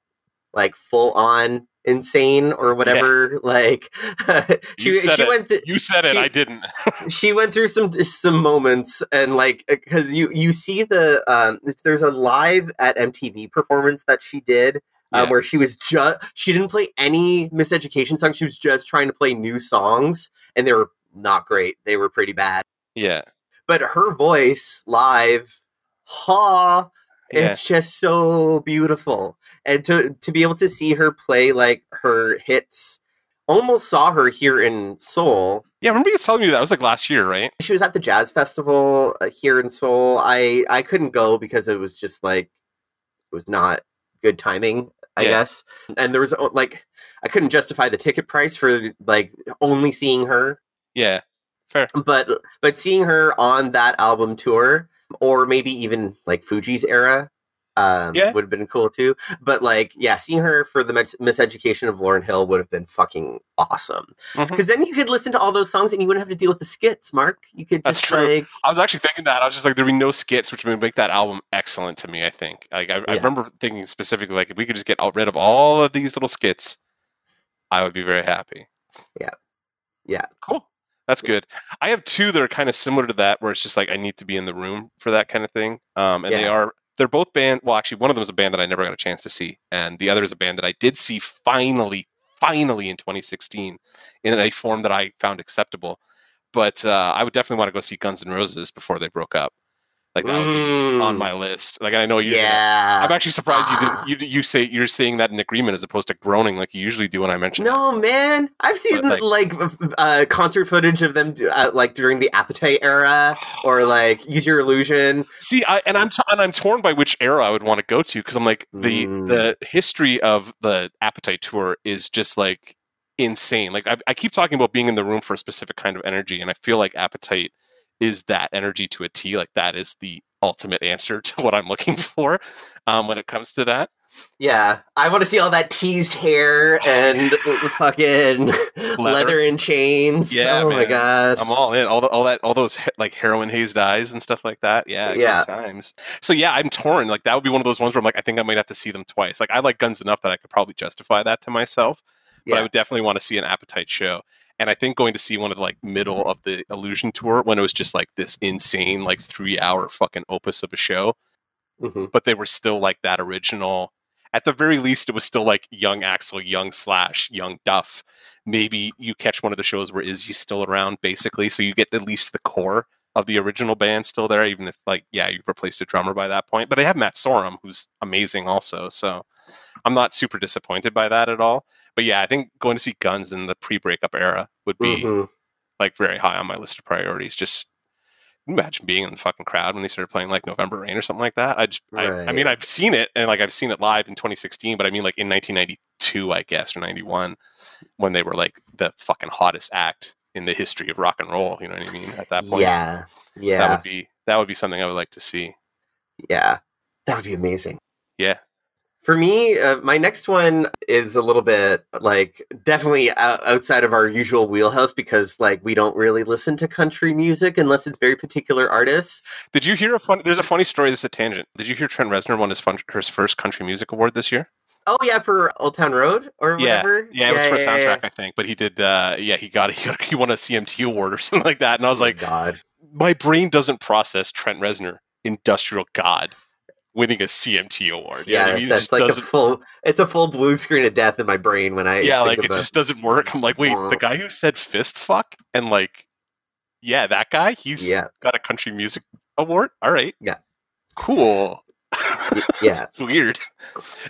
like full on insane or whatever, like she she it. went th- You said it, She- I didn't. she went through some some moments and like because you you see the um there's a live at MTV performance that she did um, where she was just she didn't play any miseducation songs she was just trying to play new songs and they were not great they were pretty bad yeah, but her voice live ha yeah, it's just so beautiful and to to be able to see her play like her hits almost saw her here in Seoul yeah. I Remember you telling me that? That was like last year, right? she was at the jazz festival uh, here in Seoul. I I couldn't go because it was just like it was not good timing, I Yeah. guess. And there was uh, like I couldn't justify the ticket price for like only seeing her, Yeah, fair. but but seeing her on that album tour or maybe even like Fugees era um Yeah. would have been cool too. But like yeah, seeing her for the mis- miseducation of Lauryn Hill would have been fucking awesome. Because then you could listen to all those songs and you wouldn't have to deal with the skits, Mark. You could That's just true. like I was actually thinking that. I was just like, there'd be no skits, which would make that album excellent to me. I think. Like, I, I remember thinking specifically, like, if we could just get rid of all of these little skits, I would be very happy. Yeah. Yeah. Cool. That's good. I have two that are kind of similar to that, where it's just like I need to be in the room for that kind of thing. Um, and they are they're both band. Well, actually, one of them is a band that I never got a chance to see, and the other is a band that I did see finally, finally in 2016 in a form that I found acceptable. But uh, I would definitely want to go see Guns N' Roses before they broke up. Like that would be on Mm, my list. Like I know you. yeah. I'm actually surprised you did. You you say you're saying that in agreement as opposed to groaning like you usually do when I mention. no, man. I've seen But, like, uh, concert footage of them uh, like during the Appetite era or like Use Your Illusion. See, I and I'm t- and I'm torn by which era I would want to go to because I'm like the Mm. the history of the Appetite tour is just like insane. Like I, I keep talking about being in the room for a specific kind of energy, and I feel like Appetite is that energy to a T. Like that is the ultimate answer to what I'm looking for um, when it comes to that. Yeah, I want to see all that teased hair and fucking leather, leather and chains. Yeah, oh man. my god, I'm all in. All the, all that, all those like heroin hazed eyes and stuff like that. Yeah, yeah. times. So yeah, I'm torn. Like that would be one of those ones where I'm like, I think I might have to see them twice. Like I like guns enough that I could probably justify that to myself, but yeah. I would definitely want to see an appetite show. And I think going to see one of the like middle of the Illusion tour when it was just like this insane like three hour fucking opus of a show, mm-hmm. but they were still like that original at the very least, it was still like young Axl, young Slash, young Duff. Maybe you catch one of the shows where Izzy's still around, basically, so you get at least the core of the original band still there, even if like yeah, you replaced a drummer by that point. But I have Matt Sorum, who's amazing also, so I'm not super disappointed by that at all. But yeah, I think going to see Guns in the pre-breakup era would be mm-hmm. like very high on my list of priorities. Just imagine being in the fucking crowd when they started playing like November Rain or something like that. I just, right. I, I, mean, I've seen it and like I've seen it live in 2016, but I mean like in 1992, I guess, or 91, when they were like the fucking hottest act in the history of rock and roll. You know what I mean? At that point, yeah, yeah, that would be that would be something I would like to see. Yeah, that would be amazing. Yeah, for me, uh, my next one is a little bit like definitely outside of our usual wheelhouse because like we don't really listen to country music unless it's very particular artists. Did you hear a fun? There's a funny story. This is a tangent. Did you hear Trent Reznor won his, fun, his first country music award this year? Oh yeah, for Old Town Road or whatever. Yeah, yeah, it was for yeah, soundtrack. I think. But he did. uh Yeah, he got he, got, he won a CMT award or something like that. And I was oh, like, God, my brain doesn't process Trent Reznor, industrial god winning a CMT award. yeah, I mean? that's like a full. It's a full blue screen of death in my brain when I. Yeah, like it just doesn't work. I'm like, wait, the guy who said fist fuck and like, yeah, that guy. He's yeah. got a country music award. All right. Yeah. Cool. yeah. Weird.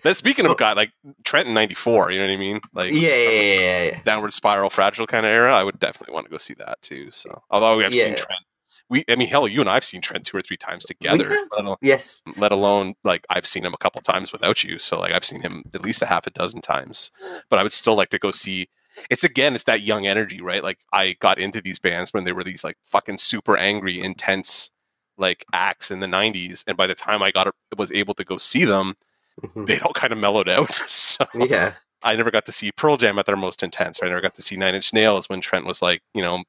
Now, speaking of God, like Trenton '94, you know what I mean? Like, yeah, yeah, yeah, yeah, downward spiral, fragile kind of era. I would definitely want to go see that too. So, although we have yeah. seen Trent we I mean hell you and I've seen Trent two or three times together. Let alone, yes. Let alone like I've seen him a couple times without you. So like I've seen him at least a half a dozen times. But I would still like to go see it's again it's that young energy, right? Like I got into these bands when they were these like fucking super angry, intense like acts in the 90s and by the time I got was able to go see them, mm-hmm. they all kind of mellowed out. so yeah. I never got to see Pearl Jam at their most intense. Or I never got to see Nine Inch Nails when Trent was like, you know,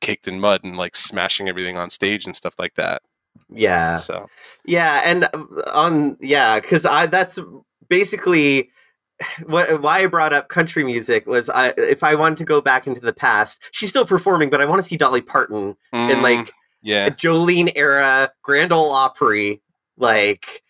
caked in mud and like smashing everything on stage and stuff like that. Yeah. So. Yeah, and uh, on yeah, because I that's basically what why I brought up country music was I if I wanted to go back into the past, she's still performing, but I want to see Dolly Parton mm, in like yeah Jolene era Grand Ole Opry, like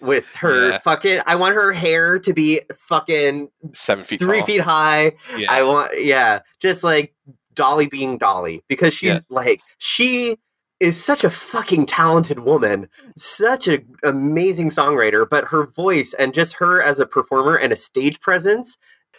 with her yeah. fucking I want her hair to be fucking seven feet three tall. feet high. Yeah. I want yeah, just like Dolly being Dolly because she's yeah. like she is such a fucking talented woman, such an amazing songwriter, but her voice and just her as a performer and a stage presence.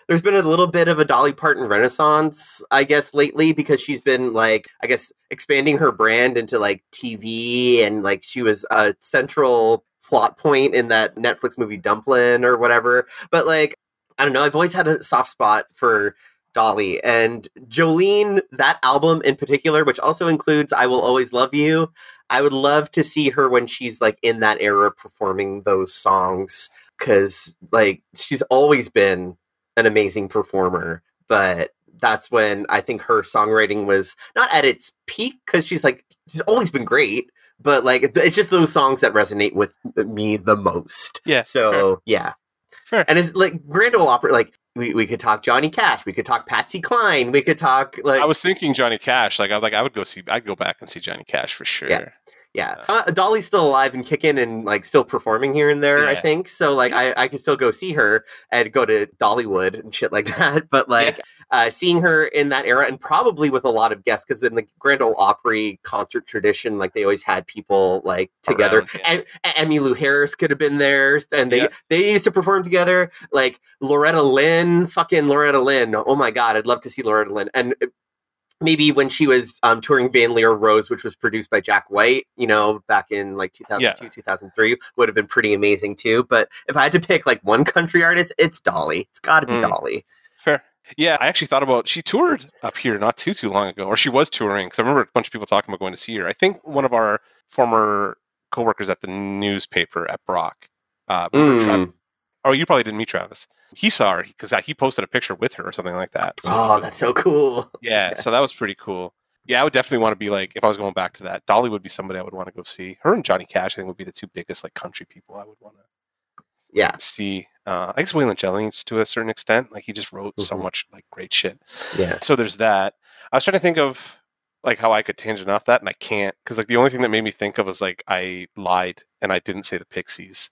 There's been a little bit of a Dolly Parton renaissance, I guess, lately because she's been like, I guess, expanding her brand into like TV and like she was a central plot point in that Netflix movie Dumplin' or whatever. But like, I don't know, I've always had a soft spot for Dolly. And Jolene, that album in particular, which also includes I Will Always Love You, I would love to see her when she's like in that era performing those songs. Cause like she's always been an amazing performer, but that's when I think her songwriting was not at its peak because she's like, she's always been great. But like, it's just those songs that resonate with uh, me the most. Yeah. So, fair. yeah. Fair. And it's like Grand Ole Opry, like we, we could talk Johnny Cash. We could talk Patsy Cline. We could talk like I was thinking Johnny Cash. Like I like I would go see. I'd go back and see Johnny Cash for sure. Yeah. Yeah, uh, Dolly's still alive and kicking and like still performing here and there. Yeah. I think so. Like I, I can still go see her and go to Dollywood and shit like that. But like yeah. uh, seeing her in that era and probably with a lot of guests because in the Grand Ole Opry concert tradition, like they always had people like together. Around, yeah. and Emmylou Harris could have been there, and they they used to perform together. Like Loretta Lynn, fucking Loretta Lynn. Oh my god, I'd love to see Loretta Lynn and maybe when she was um, touring Van Lear Rose, which was produced by Jack White, you know, back in like 2002, yeah. 2003, would have been pretty amazing too. But if I had to pick like one country artist, it's Dolly. It's got to be mm. Dolly. Fair. Yeah, I actually thought about she toured up here not too too long ago, or she was touring because I remember a bunch of people talking about going to see her. I think one of our former coworkers at the newspaper at Brock. Uh, Mm. oh, you probably didn't meet Travis. He saw her because he posted a picture with her or something like that. So- Oh, that's so cool. yeah, so that was pretty cool. Yeah, I would definitely want to be like if I was going back to that. Dolly would be somebody I would want to go see. Her and Johnny Cash, I think, would be the two biggest like country people I would want to Yeah, see. Uh, I guess Waylon Jennings to a certain extent. Like he just wrote so Mhm. much like great shit. yeah. So there's that. I was trying to think of like how I could tangent off that, and I can't because like the only thing that made me think of was like I lied and I didn't say the Pixies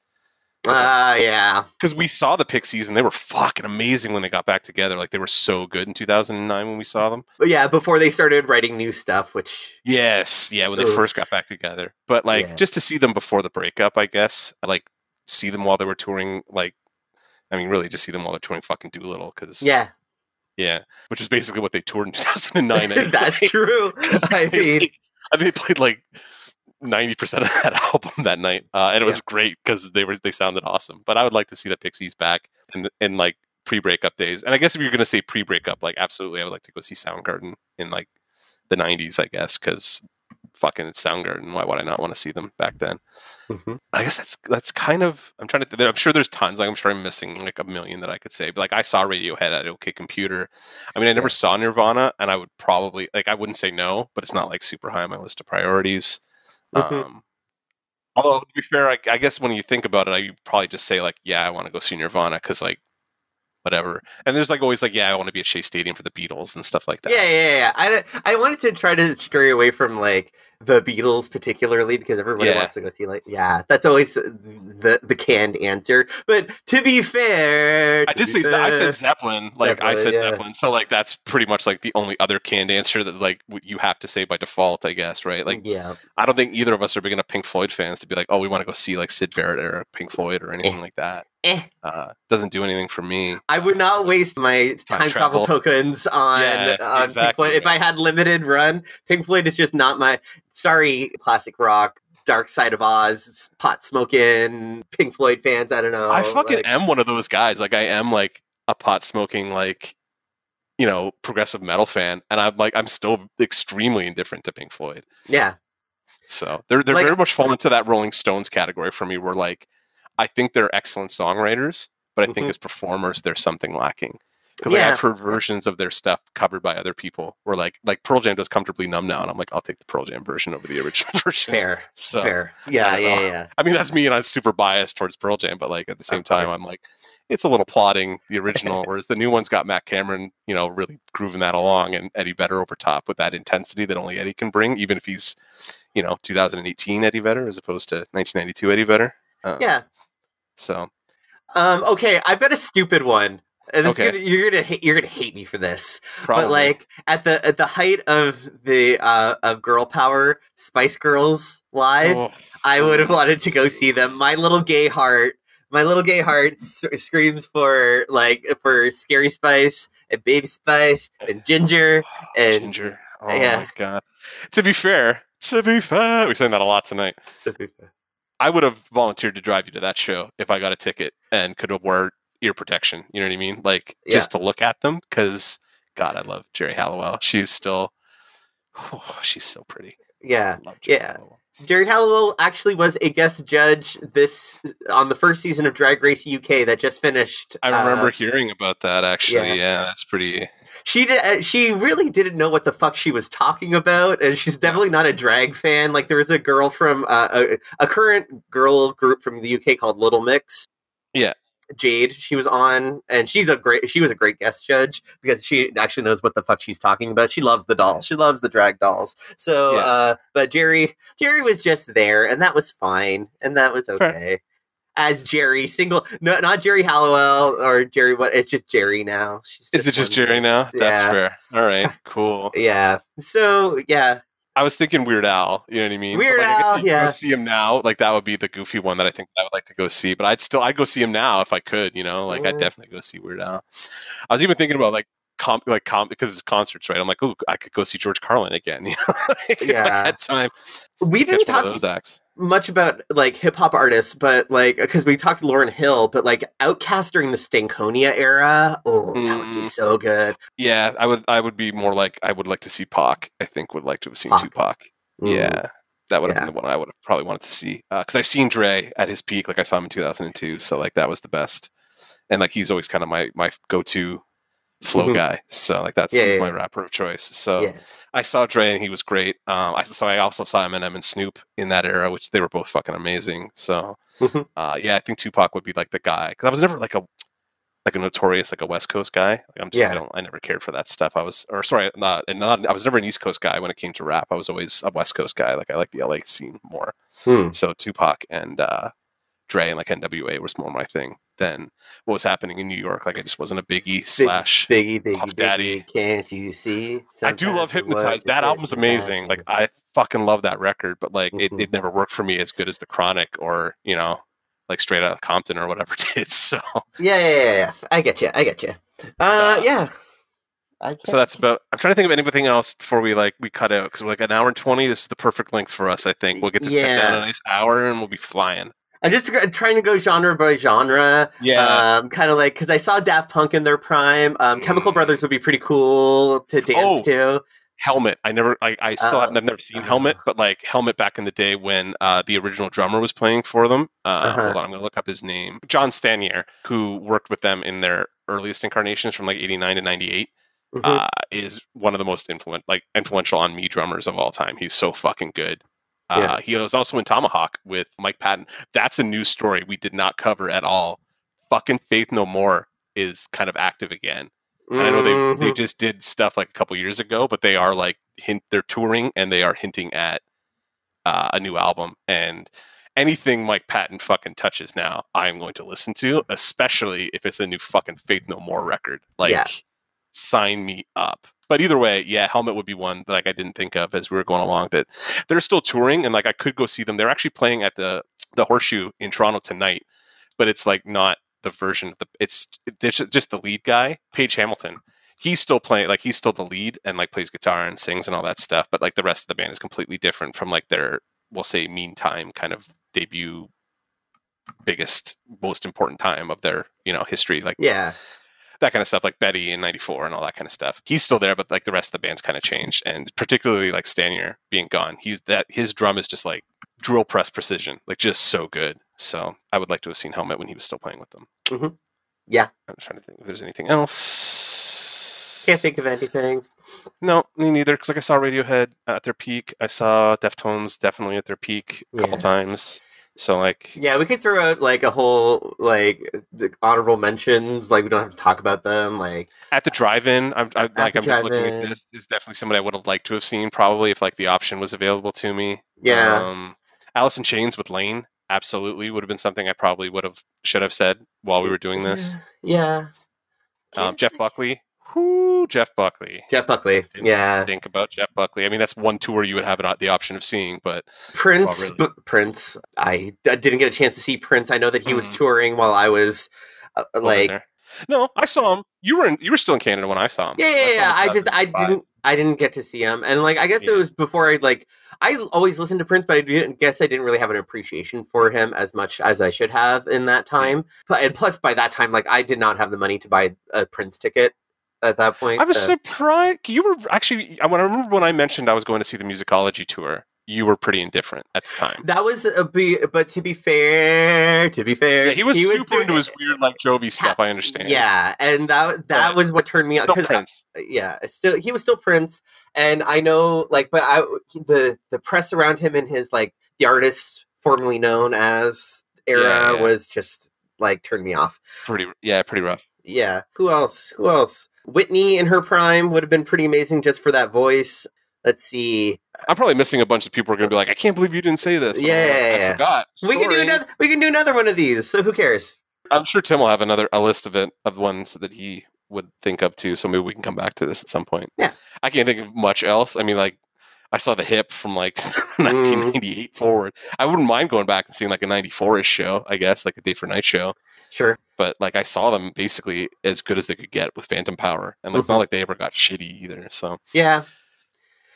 Ah, yeah. because we saw the Pixies and they were fucking amazing when they got back together. Like they were so good in 2009 when we saw them. But yeah, before they started writing new stuff, which Yes, yeah, when they first got back together. But like Yeah. just to see them before the breakup, I guess. Like see them while they were touring. Like I mean, really, just see them while they're touring fucking Doolittle because yeah, yeah, which is basically what they toured in 2009. anyway. that's true. I mean, I think they played like ninety percent of that album that night, uh, and it was great because they were they sounded awesome. But I would like to see the Pixies back in in like pre-breakup days. And I guess if you're gonna say pre-breakup, like absolutely, I would like to go see Soundgarden in like the '90s, I guess, because fucking it's Soundgarden. Why would I not want to see them back then? Mhm. I guess that's that's kind of I'm trying to. Th- I'm sure there's tons. Like I'm sure I'm missing like a million that I could say. But like I saw Radiohead at OK Computer. I mean, I never Yeah. saw Nirvana, and I would probably like I wouldn't say no, but it's not like super high on my list of priorities. Mhm. Um, although to be fair, I, I guess when you think about it, I you'd probably just say like, yeah, I want to go see Nirvana because like whatever. And there's like always like, yeah, I want to be at Shea Stadium for the Beatles and stuff like that. yeah, yeah, yeah. I, I wanted to try to stray away from like the Beatles particularly because everybody Yeah. wants to go see like yeah, that's always the the canned answer. But to be fair, I did say I said Zeppelin, like I said yeah. Zeppelin. So like that's pretty much like the only other canned answer that like you have to say by default, I guess, right? Like yeah, I don't think either of us are big enough Pink Floyd fans to be like, oh, we want to go see like Syd Barrett or Pink Floyd or anything like that. Eh. Uh, doesn't do anything for me. I would not waste my time, travel. travel. tokens on, Yeah, on Pink Floyd. If. I had limited run, Pink Floyd is just not my. Sorry, classic rock, Dark Side of Oz, pot smoking Pink Floyd fans. I don't know. I fucking like- am one of those guys. Like I am like a pot smoking like you know progressive metal fan, and I'm like I'm still extremely indifferent to Pink Floyd. yeah, So they're they're Like- very much fall into that Rolling Stones category for me, where like I think they're excellent songwriters, but I think Mhm. as performers there's something lacking. Because like Yeah. I've heard versions of their stuff covered by other people, where like like Pearl Jam does "Comfortably Numb" now, and I'm like, I'll take the Pearl Jam version over the original version. fair, So fair. Yeah, yeah, yeah. I mean, that's me, and I'm super biased towards Pearl Jam, but like at the same time. I'm like, it's a little plotting the original, whereas the new one's got Matt Cameron, you know, really grooving that along, and Eddie Vedder over top with that intensity that only Eddie can bring, even if he's, you know, 2018 Eddie Vedder as opposed to 1992 Eddie Vedder. Uh, Yeah. So Um. Okay, I've got a stupid one. And this is Okay. gonna, you're gonna hate, you're gonna hate me for this. probably But like at the at the height of the uh of girl power, Spice Girls live, Oh, I would have wanted to go see them. My little gay heart, my little gay heart screams for like for Scary Spice and Baby Spice and Ginger. and- Ginger. Oh yeah. my god. To be fair, to be fair, we saying that a lot tonight. I would have volunteered to drive you to that show if I got a ticket and could have wear ear protection. You know what I mean? Like Yeah. just to look at them because God, I love Geri Halliwell. She's still, oh, she's so pretty. yeah, Yeah. Halliwell. Geri Halliwell actually was a guest judge this on the first season of Drag Race UK that just finished. I remember uh, hearing about that actually. yeah. Yeah, that's pretty. she did. Uh, she really didn't know what the fuck she was talking about, and she's definitely not a drag fan. Like there was a girl from uh, a, a current girl group from the UK called Little Mix. Yeah. Jade, she was on, and she's a great. She was a great guest judge because she actually knows what the fuck she's talking about. She loves the dolls. She loves the drag dolls. So, Yeah. uh, but Geri, Geri was just there, and that was fine, and that was Fair. okay. As Geri, single, no, not Geri Halliwell or Geri. What? It's just Geri now. She's Is it just Geri now? That's Yeah. fair. All right, cool. Yeah. So yeah, I was thinking Weird Al. You know what I mean? Weird like, I guess Al, you yeah. Go see him now. Like that would be the goofy one that I think I would like to go see. But I'd still I'd go see him now if I could. You know, like I'd Mm. definitely go see Weird Al. I was even thinking about like comp like comp because it's concerts, right? I'm like, oh, I could go see George Carlin again. You know, Like, Yeah. at time. We didn't talk those acts. much about like hip hop artists, but like because we talked Lauryn Hill, but like OutKast during the Stankonia era, oh, that would be Mm. so good. Yeah, I would. I would be more like I would like to see Pac. I think would like to have seen Pac. Tupac. Mm. Yeah, that would have Yeah. been the one I would have probably wanted to see because I've seen Dre at his peak. Like I saw him in 2002, so like that was the best. And like he's always kind of my my go to flow Mhm. guy. So like that's Yeah, yeah, my yeah. rapper of choice. So. I saw Dre and he was great. Um, I so I also saw Eminem and Snoop in that era, which they were both fucking amazing. So Mhm. uh, yeah, I think Tupac would be like the guy because I was never like a like a notorious like a West Coast guy. Like, I'm just I Yeah. don't I never cared for that stuff. I was or sorry, not, and not I was never an East Coast guy when it came to rap. I was always a West Coast guy. Like I like the LA scene more. Hmm. So Tupac and uh, Dre and like NWA was more my thing than what was happening in New York. Like I just wasn't a Biggie slash. Biggie, Biggie, Puff Biggie, Daddy. can't you see? I do love Sometimes it Hypnotized. That album's amazing. Like I fucking love that record, but like it, Mhm. it never worked for me as good as the Chronic or you know like straight out of Compton or whatever it did. So yeah, yeah, yeah, yeah. I get you. I get you. Uh, Uh, yeah. So that's about. I'm trying to think of anything else before we like we cut out because we're like an hour and twenty. This is the perfect length for us. I think we'll get this cut down in a nice hour and we'll be flying. I'm just trying to go genre by genre. Yeah. Um, kind of like because I saw Daft Punk in their prime. Um, Chemical Mm. Brothers would be pretty cool to dance Oh. to. Helmet. I never. I, I still Uh, haven't. I've never seen uh. Helmet, but like Helmet back in the day when uh, the original drummer was playing for them. Uh, Uh-huh. Hold on, I'm gonna look up his name. John Stanier, who worked with them in their earliest incarnations from like '89 to '98. Mhm. uh, is one of the most influent like influential on me drummers of all time. He's so fucking good. Uh, He was also in Tomahawk with Mike Patton. That's a new story we did not cover at all. Fucking Faith No More is kind of active again. And I know they they Mhm. just did stuff like a couple years ago, but they are like hint they're touring and they are hinting at uh, a new album and anything Mike Patton fucking touches now, I am going to listen to, especially if it's a new fucking Faith No More record. Like, Yeah. sign me up. But either way, yeah, Helmet would be one that like I didn't think of as we were going along. That they're still touring and like I could go see them. They're actually playing at the the Horseshoe in Toronto tonight, but it's like not the version of the. It's it's just the lead guy, Page Hamilton. He's still playing, like he's still the lead and like plays guitar and sings and all that stuff. But like the rest of the band is completely different from like their, we'll say, meantime kind of debut, biggest, most important time of their you know history. Like yeah. That kind of stuff, like Betty in '94 and all that kind of stuff. He's still there, but like the rest of the band's kind of changed, and particularly like Stanier being gone, he's that his drum is just like drill press precision, like just so good. So I would like to have seen Helmet when he was still playing with them. Mhm. Yeah. I'm trying to think if there's anything else. Can't think of anything. No, me neither. Because like I saw Radiohead at their peak, I saw Deftones definitely at their peak a couple Yeah. times. So like, Yeah, we could throw out like a whole like the honorable mentions. Like we don't have to talk about them. Like at the drive-in, I'm I, like I'm just looking at this. Is definitely somebody I would have liked to have seen, probably if like the option was available to me. yeah, Um, Alice in Chains with Lane absolutely would have been something I probably would have should have said while we were doing this. Yeah. Um, Jeff Buckley, who Jeff Buckley. Jeff Buckley. Yeah. Think about Jeff Buckley. I mean, that's one tour you would have the option of seeing, but Prince. really. but Prince. I, I didn't get a chance to see Prince. I know that he was Mhm. touring while I was uh, over like. no, I saw him. You were in, you were still in Canada when I saw him. Yeah, I yeah, him yeah. I just I didn't I didn't get to see him, and like I guess Yeah. it was before I like I always listened to Prince, but I didn't guess I didn't really have an appreciation for him as much as I should have in that time. But and plus by that time, like I did not have the money to buy a Prince ticket at that point. I was uh, surprised. You were actually. I when I remember when I mentioned I was going to see the musicology tour. You were pretty indifferent at the time. that was a be, but to be fair, to be fair, Yeah, he was super doing- into his weird like Jovi stuff. I understand. Yeah, and that that But- was what turned me on. Still 'cause Prince. yeah still he was still prince and i know like but i the the press around him and his like the artist formerly known as era Yeah, yeah. was just like turned me off Pretty. Yeah, pretty rough. yeah who else who else whitney in her prime would have been pretty amazing just for that voice let's see I'm probably missing a bunch of people who are going to be like, I can't believe you didn't say this. But I'm Yeah, I yeah. forgot. we can do another we can do another one of these so who cares I'm sure Tim will have another a list of it of ones that he would think of too. So maybe we can come back to this at some point. Yeah. I can't think of much else. I mean, like I saw the hip from like hmm. 1998 forward. I wouldn't mind going back and seeing like a 94ish show. I guess like a day for night show. Sure. but like I saw them basically as good as they could get with Phantom Power, and like, it's Mhm. not like they ever got shitty either. So, Yeah.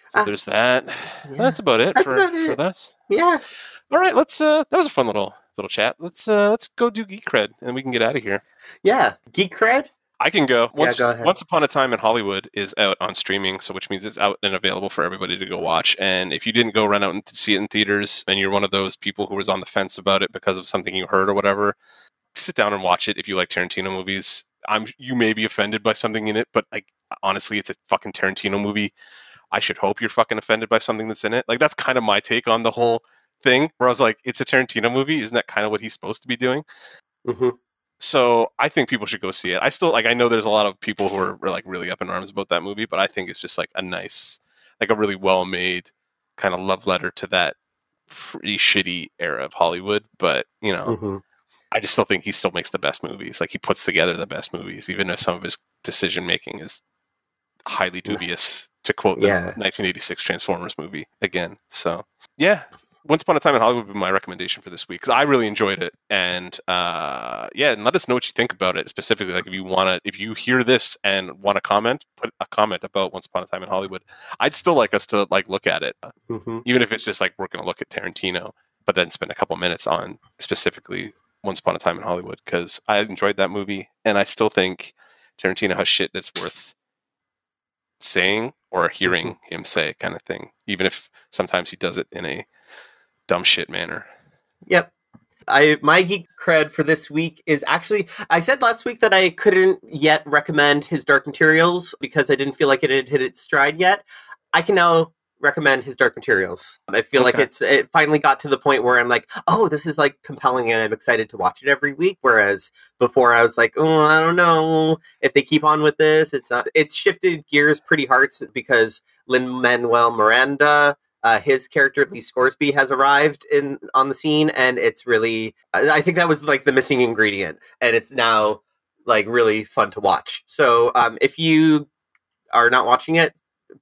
so Ah. there's that. Yeah. That's about it That's for about for it. this. Yeah. All right, let's. uh That was a fun little little chat. Let's uh let's go do geek cred, and we can get out of here. Yeah. Geek cred. I can go. Once, go ahead. Once Upon a Time in Hollywood is out on streaming, so which means it's out and available for everybody to go watch. And if you didn't go run out and see it in theaters, and you're one of those people who was on the fence about it because of something you heard or whatever, sit down and watch it. If you like Tarantino movies, I'm you may be offended by something in it, but like honestly, it's a fucking Tarantino movie. I should hope you're fucking offended by something that's in it. Like that's kind of my take on the whole thing. Where I was like, it's a Tarantino movie. Isn't that kind of what he's supposed to be doing? hmm so I think people should go see it. I still like I know there's a lot of people who are like really up in arms about that movie, but I think it's just like a nice, like a really well made kind of love letter to that pretty shitty era of Hollywood. But you know, hmm I just still think he still makes the best movies. Like he puts together the best movies, even if some of his decision making is highly dubious. To quote the Yeah. 1986 Transformers movie again. So yeah, Once Upon a Time in Hollywood would be my recommendation for this week because I really enjoyed it. And uh, yeah, and let us know what you think about it specifically. Like if you want to, if you hear this and want to comment, put a comment about Once Upon a Time in Hollywood. I'd still like us to like look at it, hmm even if it's just like we're going to look at Tarantino, but then spend a couple minutes on specifically Once Upon a Time in Hollywood because I enjoyed that movie and I still think Tarantino has shit that's worth saying or hearing mm-hmm. him say, kind of thing. Even if sometimes he does it in a dumb shit manner. Yep. I my geek cred for this week is actually I said last week that I couldn't yet recommend his Dark Materials because I didn't feel like it had hit its stride yet. I can now recommend his Dark Materials. I feel like it's it finally got to the point where I'm like, oh, this is like compelling and I'm excited to watch it every week. Whereas before I was like, oh, I don't know if they keep on with this. It's not. It's shifted gears pretty hard because Lin Manuel Miranda uh, his character Lee Scoresby has arrived in on the scene, and it's really I I think that was like the missing ingredient, and it's now like really fun to watch. So um, if you are not watching it,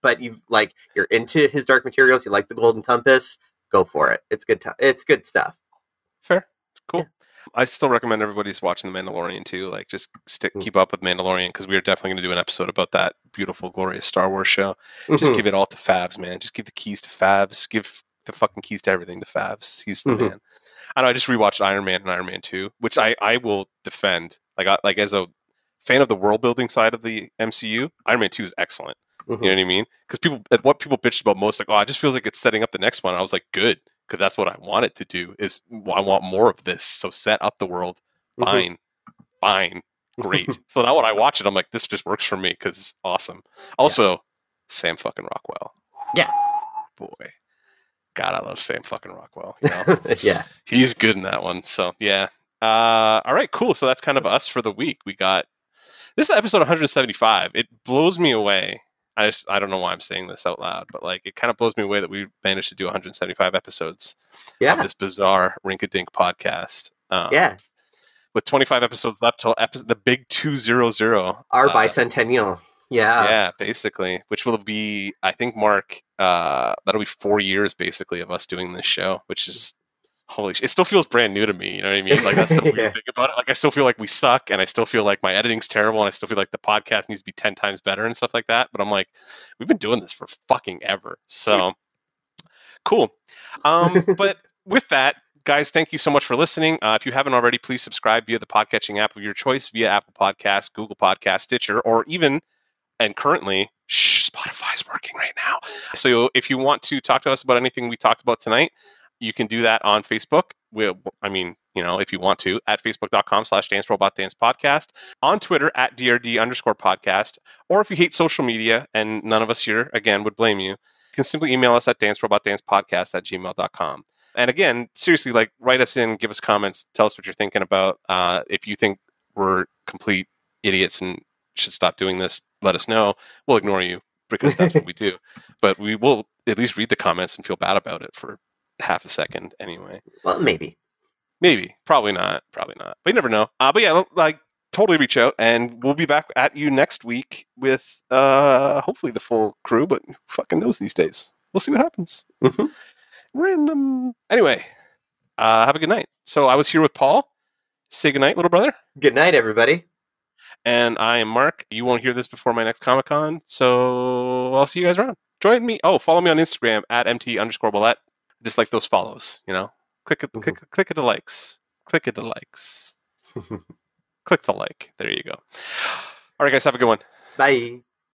but you like you're into his Dark Materials, you like the Golden Compass, go for it. It's good. It's good stuff. Fair. Cool. Yeah. I still recommend everybody's watching The Mandalorian too. Like, just stick, Mm. keep up with Mandalorian because we are definitely going to do an episode about that beautiful, glorious Star Wars show. Just Mhm. give it all to Fabs, man. Just give the keys to Fabs. Give the fucking keys to everything to Fabs. He's the Mhm. man. I know. I just rewatched Iron Man and Iron Man Two, which I I will defend. Like, I, like as a fan of the world building side of the MCU, Iron Man Two is excellent. Mhm. You know what I mean? Because people, what people bitched about most, like, oh, it just feels like it's setting up the next one. I was like, good, because that's what I want it to do. Is I want more of this. So set up the world. Fine, fine, great. so now when I watch it, I'm like, this just works for me because it's awesome. Also, Sam fucking Rockwell. Yeah. boy, God, I love Sam fucking Rockwell. You know? yeah. He's good in that one. So yeah. Uh, all right, cool. So that's kind of us for the week. We got this is episode 175. It blows me away. I just I don't know why I'm saying this out loud, but like it kind of blows me away that we managed to do 175 episodes of Yeah. this bizarre Rinkadink podcast. Um, Yeah. With 25 episodes left till epi- the big 200. Our uh, bicentennial. Yeah. yeah, basically, which will be, I think, Mark, uh, that'll be four years basically of us doing this show, which is holy shit. It still feels brand new to me. You know what I mean? Like, that's the weird Yeah. thing about it. Like, I still feel like we suck, and I still feel like my editing's terrible, and I still feel like the podcast needs to be 10 times better and stuff like that. But I'm like, we've been doing this for fucking ever. So cool. Um, but with that, guys, thank you so much for listening. Uh, if you haven't already, please subscribe via the podcatching app of your choice, via Apple Podcasts, Google Podcasts, Stitcher, or even and currently shh, Spotify is working right now. So if you want to talk to us about anything we talked about tonight, you can do that on Facebook. We, I mean, you know, if you want to, at facebook.com slash dance robot dance podcast, on Twitter at DRD underscore podcast, or if you hate social media, and none of us here, again, would blame you, you can simply email us at dance robot dance podcast at gmail.com. And again, seriously, like write us in, give us comments, tell us what you're thinking about. Uh, if you think we're complete idiots and should stop doing this, let us know. We'll ignore you because that's what we do. But we will at least read the comments and feel bad about it for half a second anyway. Well, maybe. Maybe, probably not, probably not. But you never know. Uh, but yeah, like totally reach out, and we'll be back at you next week with uh hopefully the full crew. But who fucking knows these days? We'll see what happens. Mhm. Random. Anyway, uh, have a good night. So I was here with Paul. say good night, little brother. Good night, everybody. And I am Mark. You won't hear this before my next Comic Con, so I'll see you guys around. Join me. Oh, follow me on Instagram at mt underscore bullet. Just like those follows, you know. Click it, click, mm-hmm. click it the likes. Click it the likes. click the like. There you go. All right, guys, have a good one. Bye.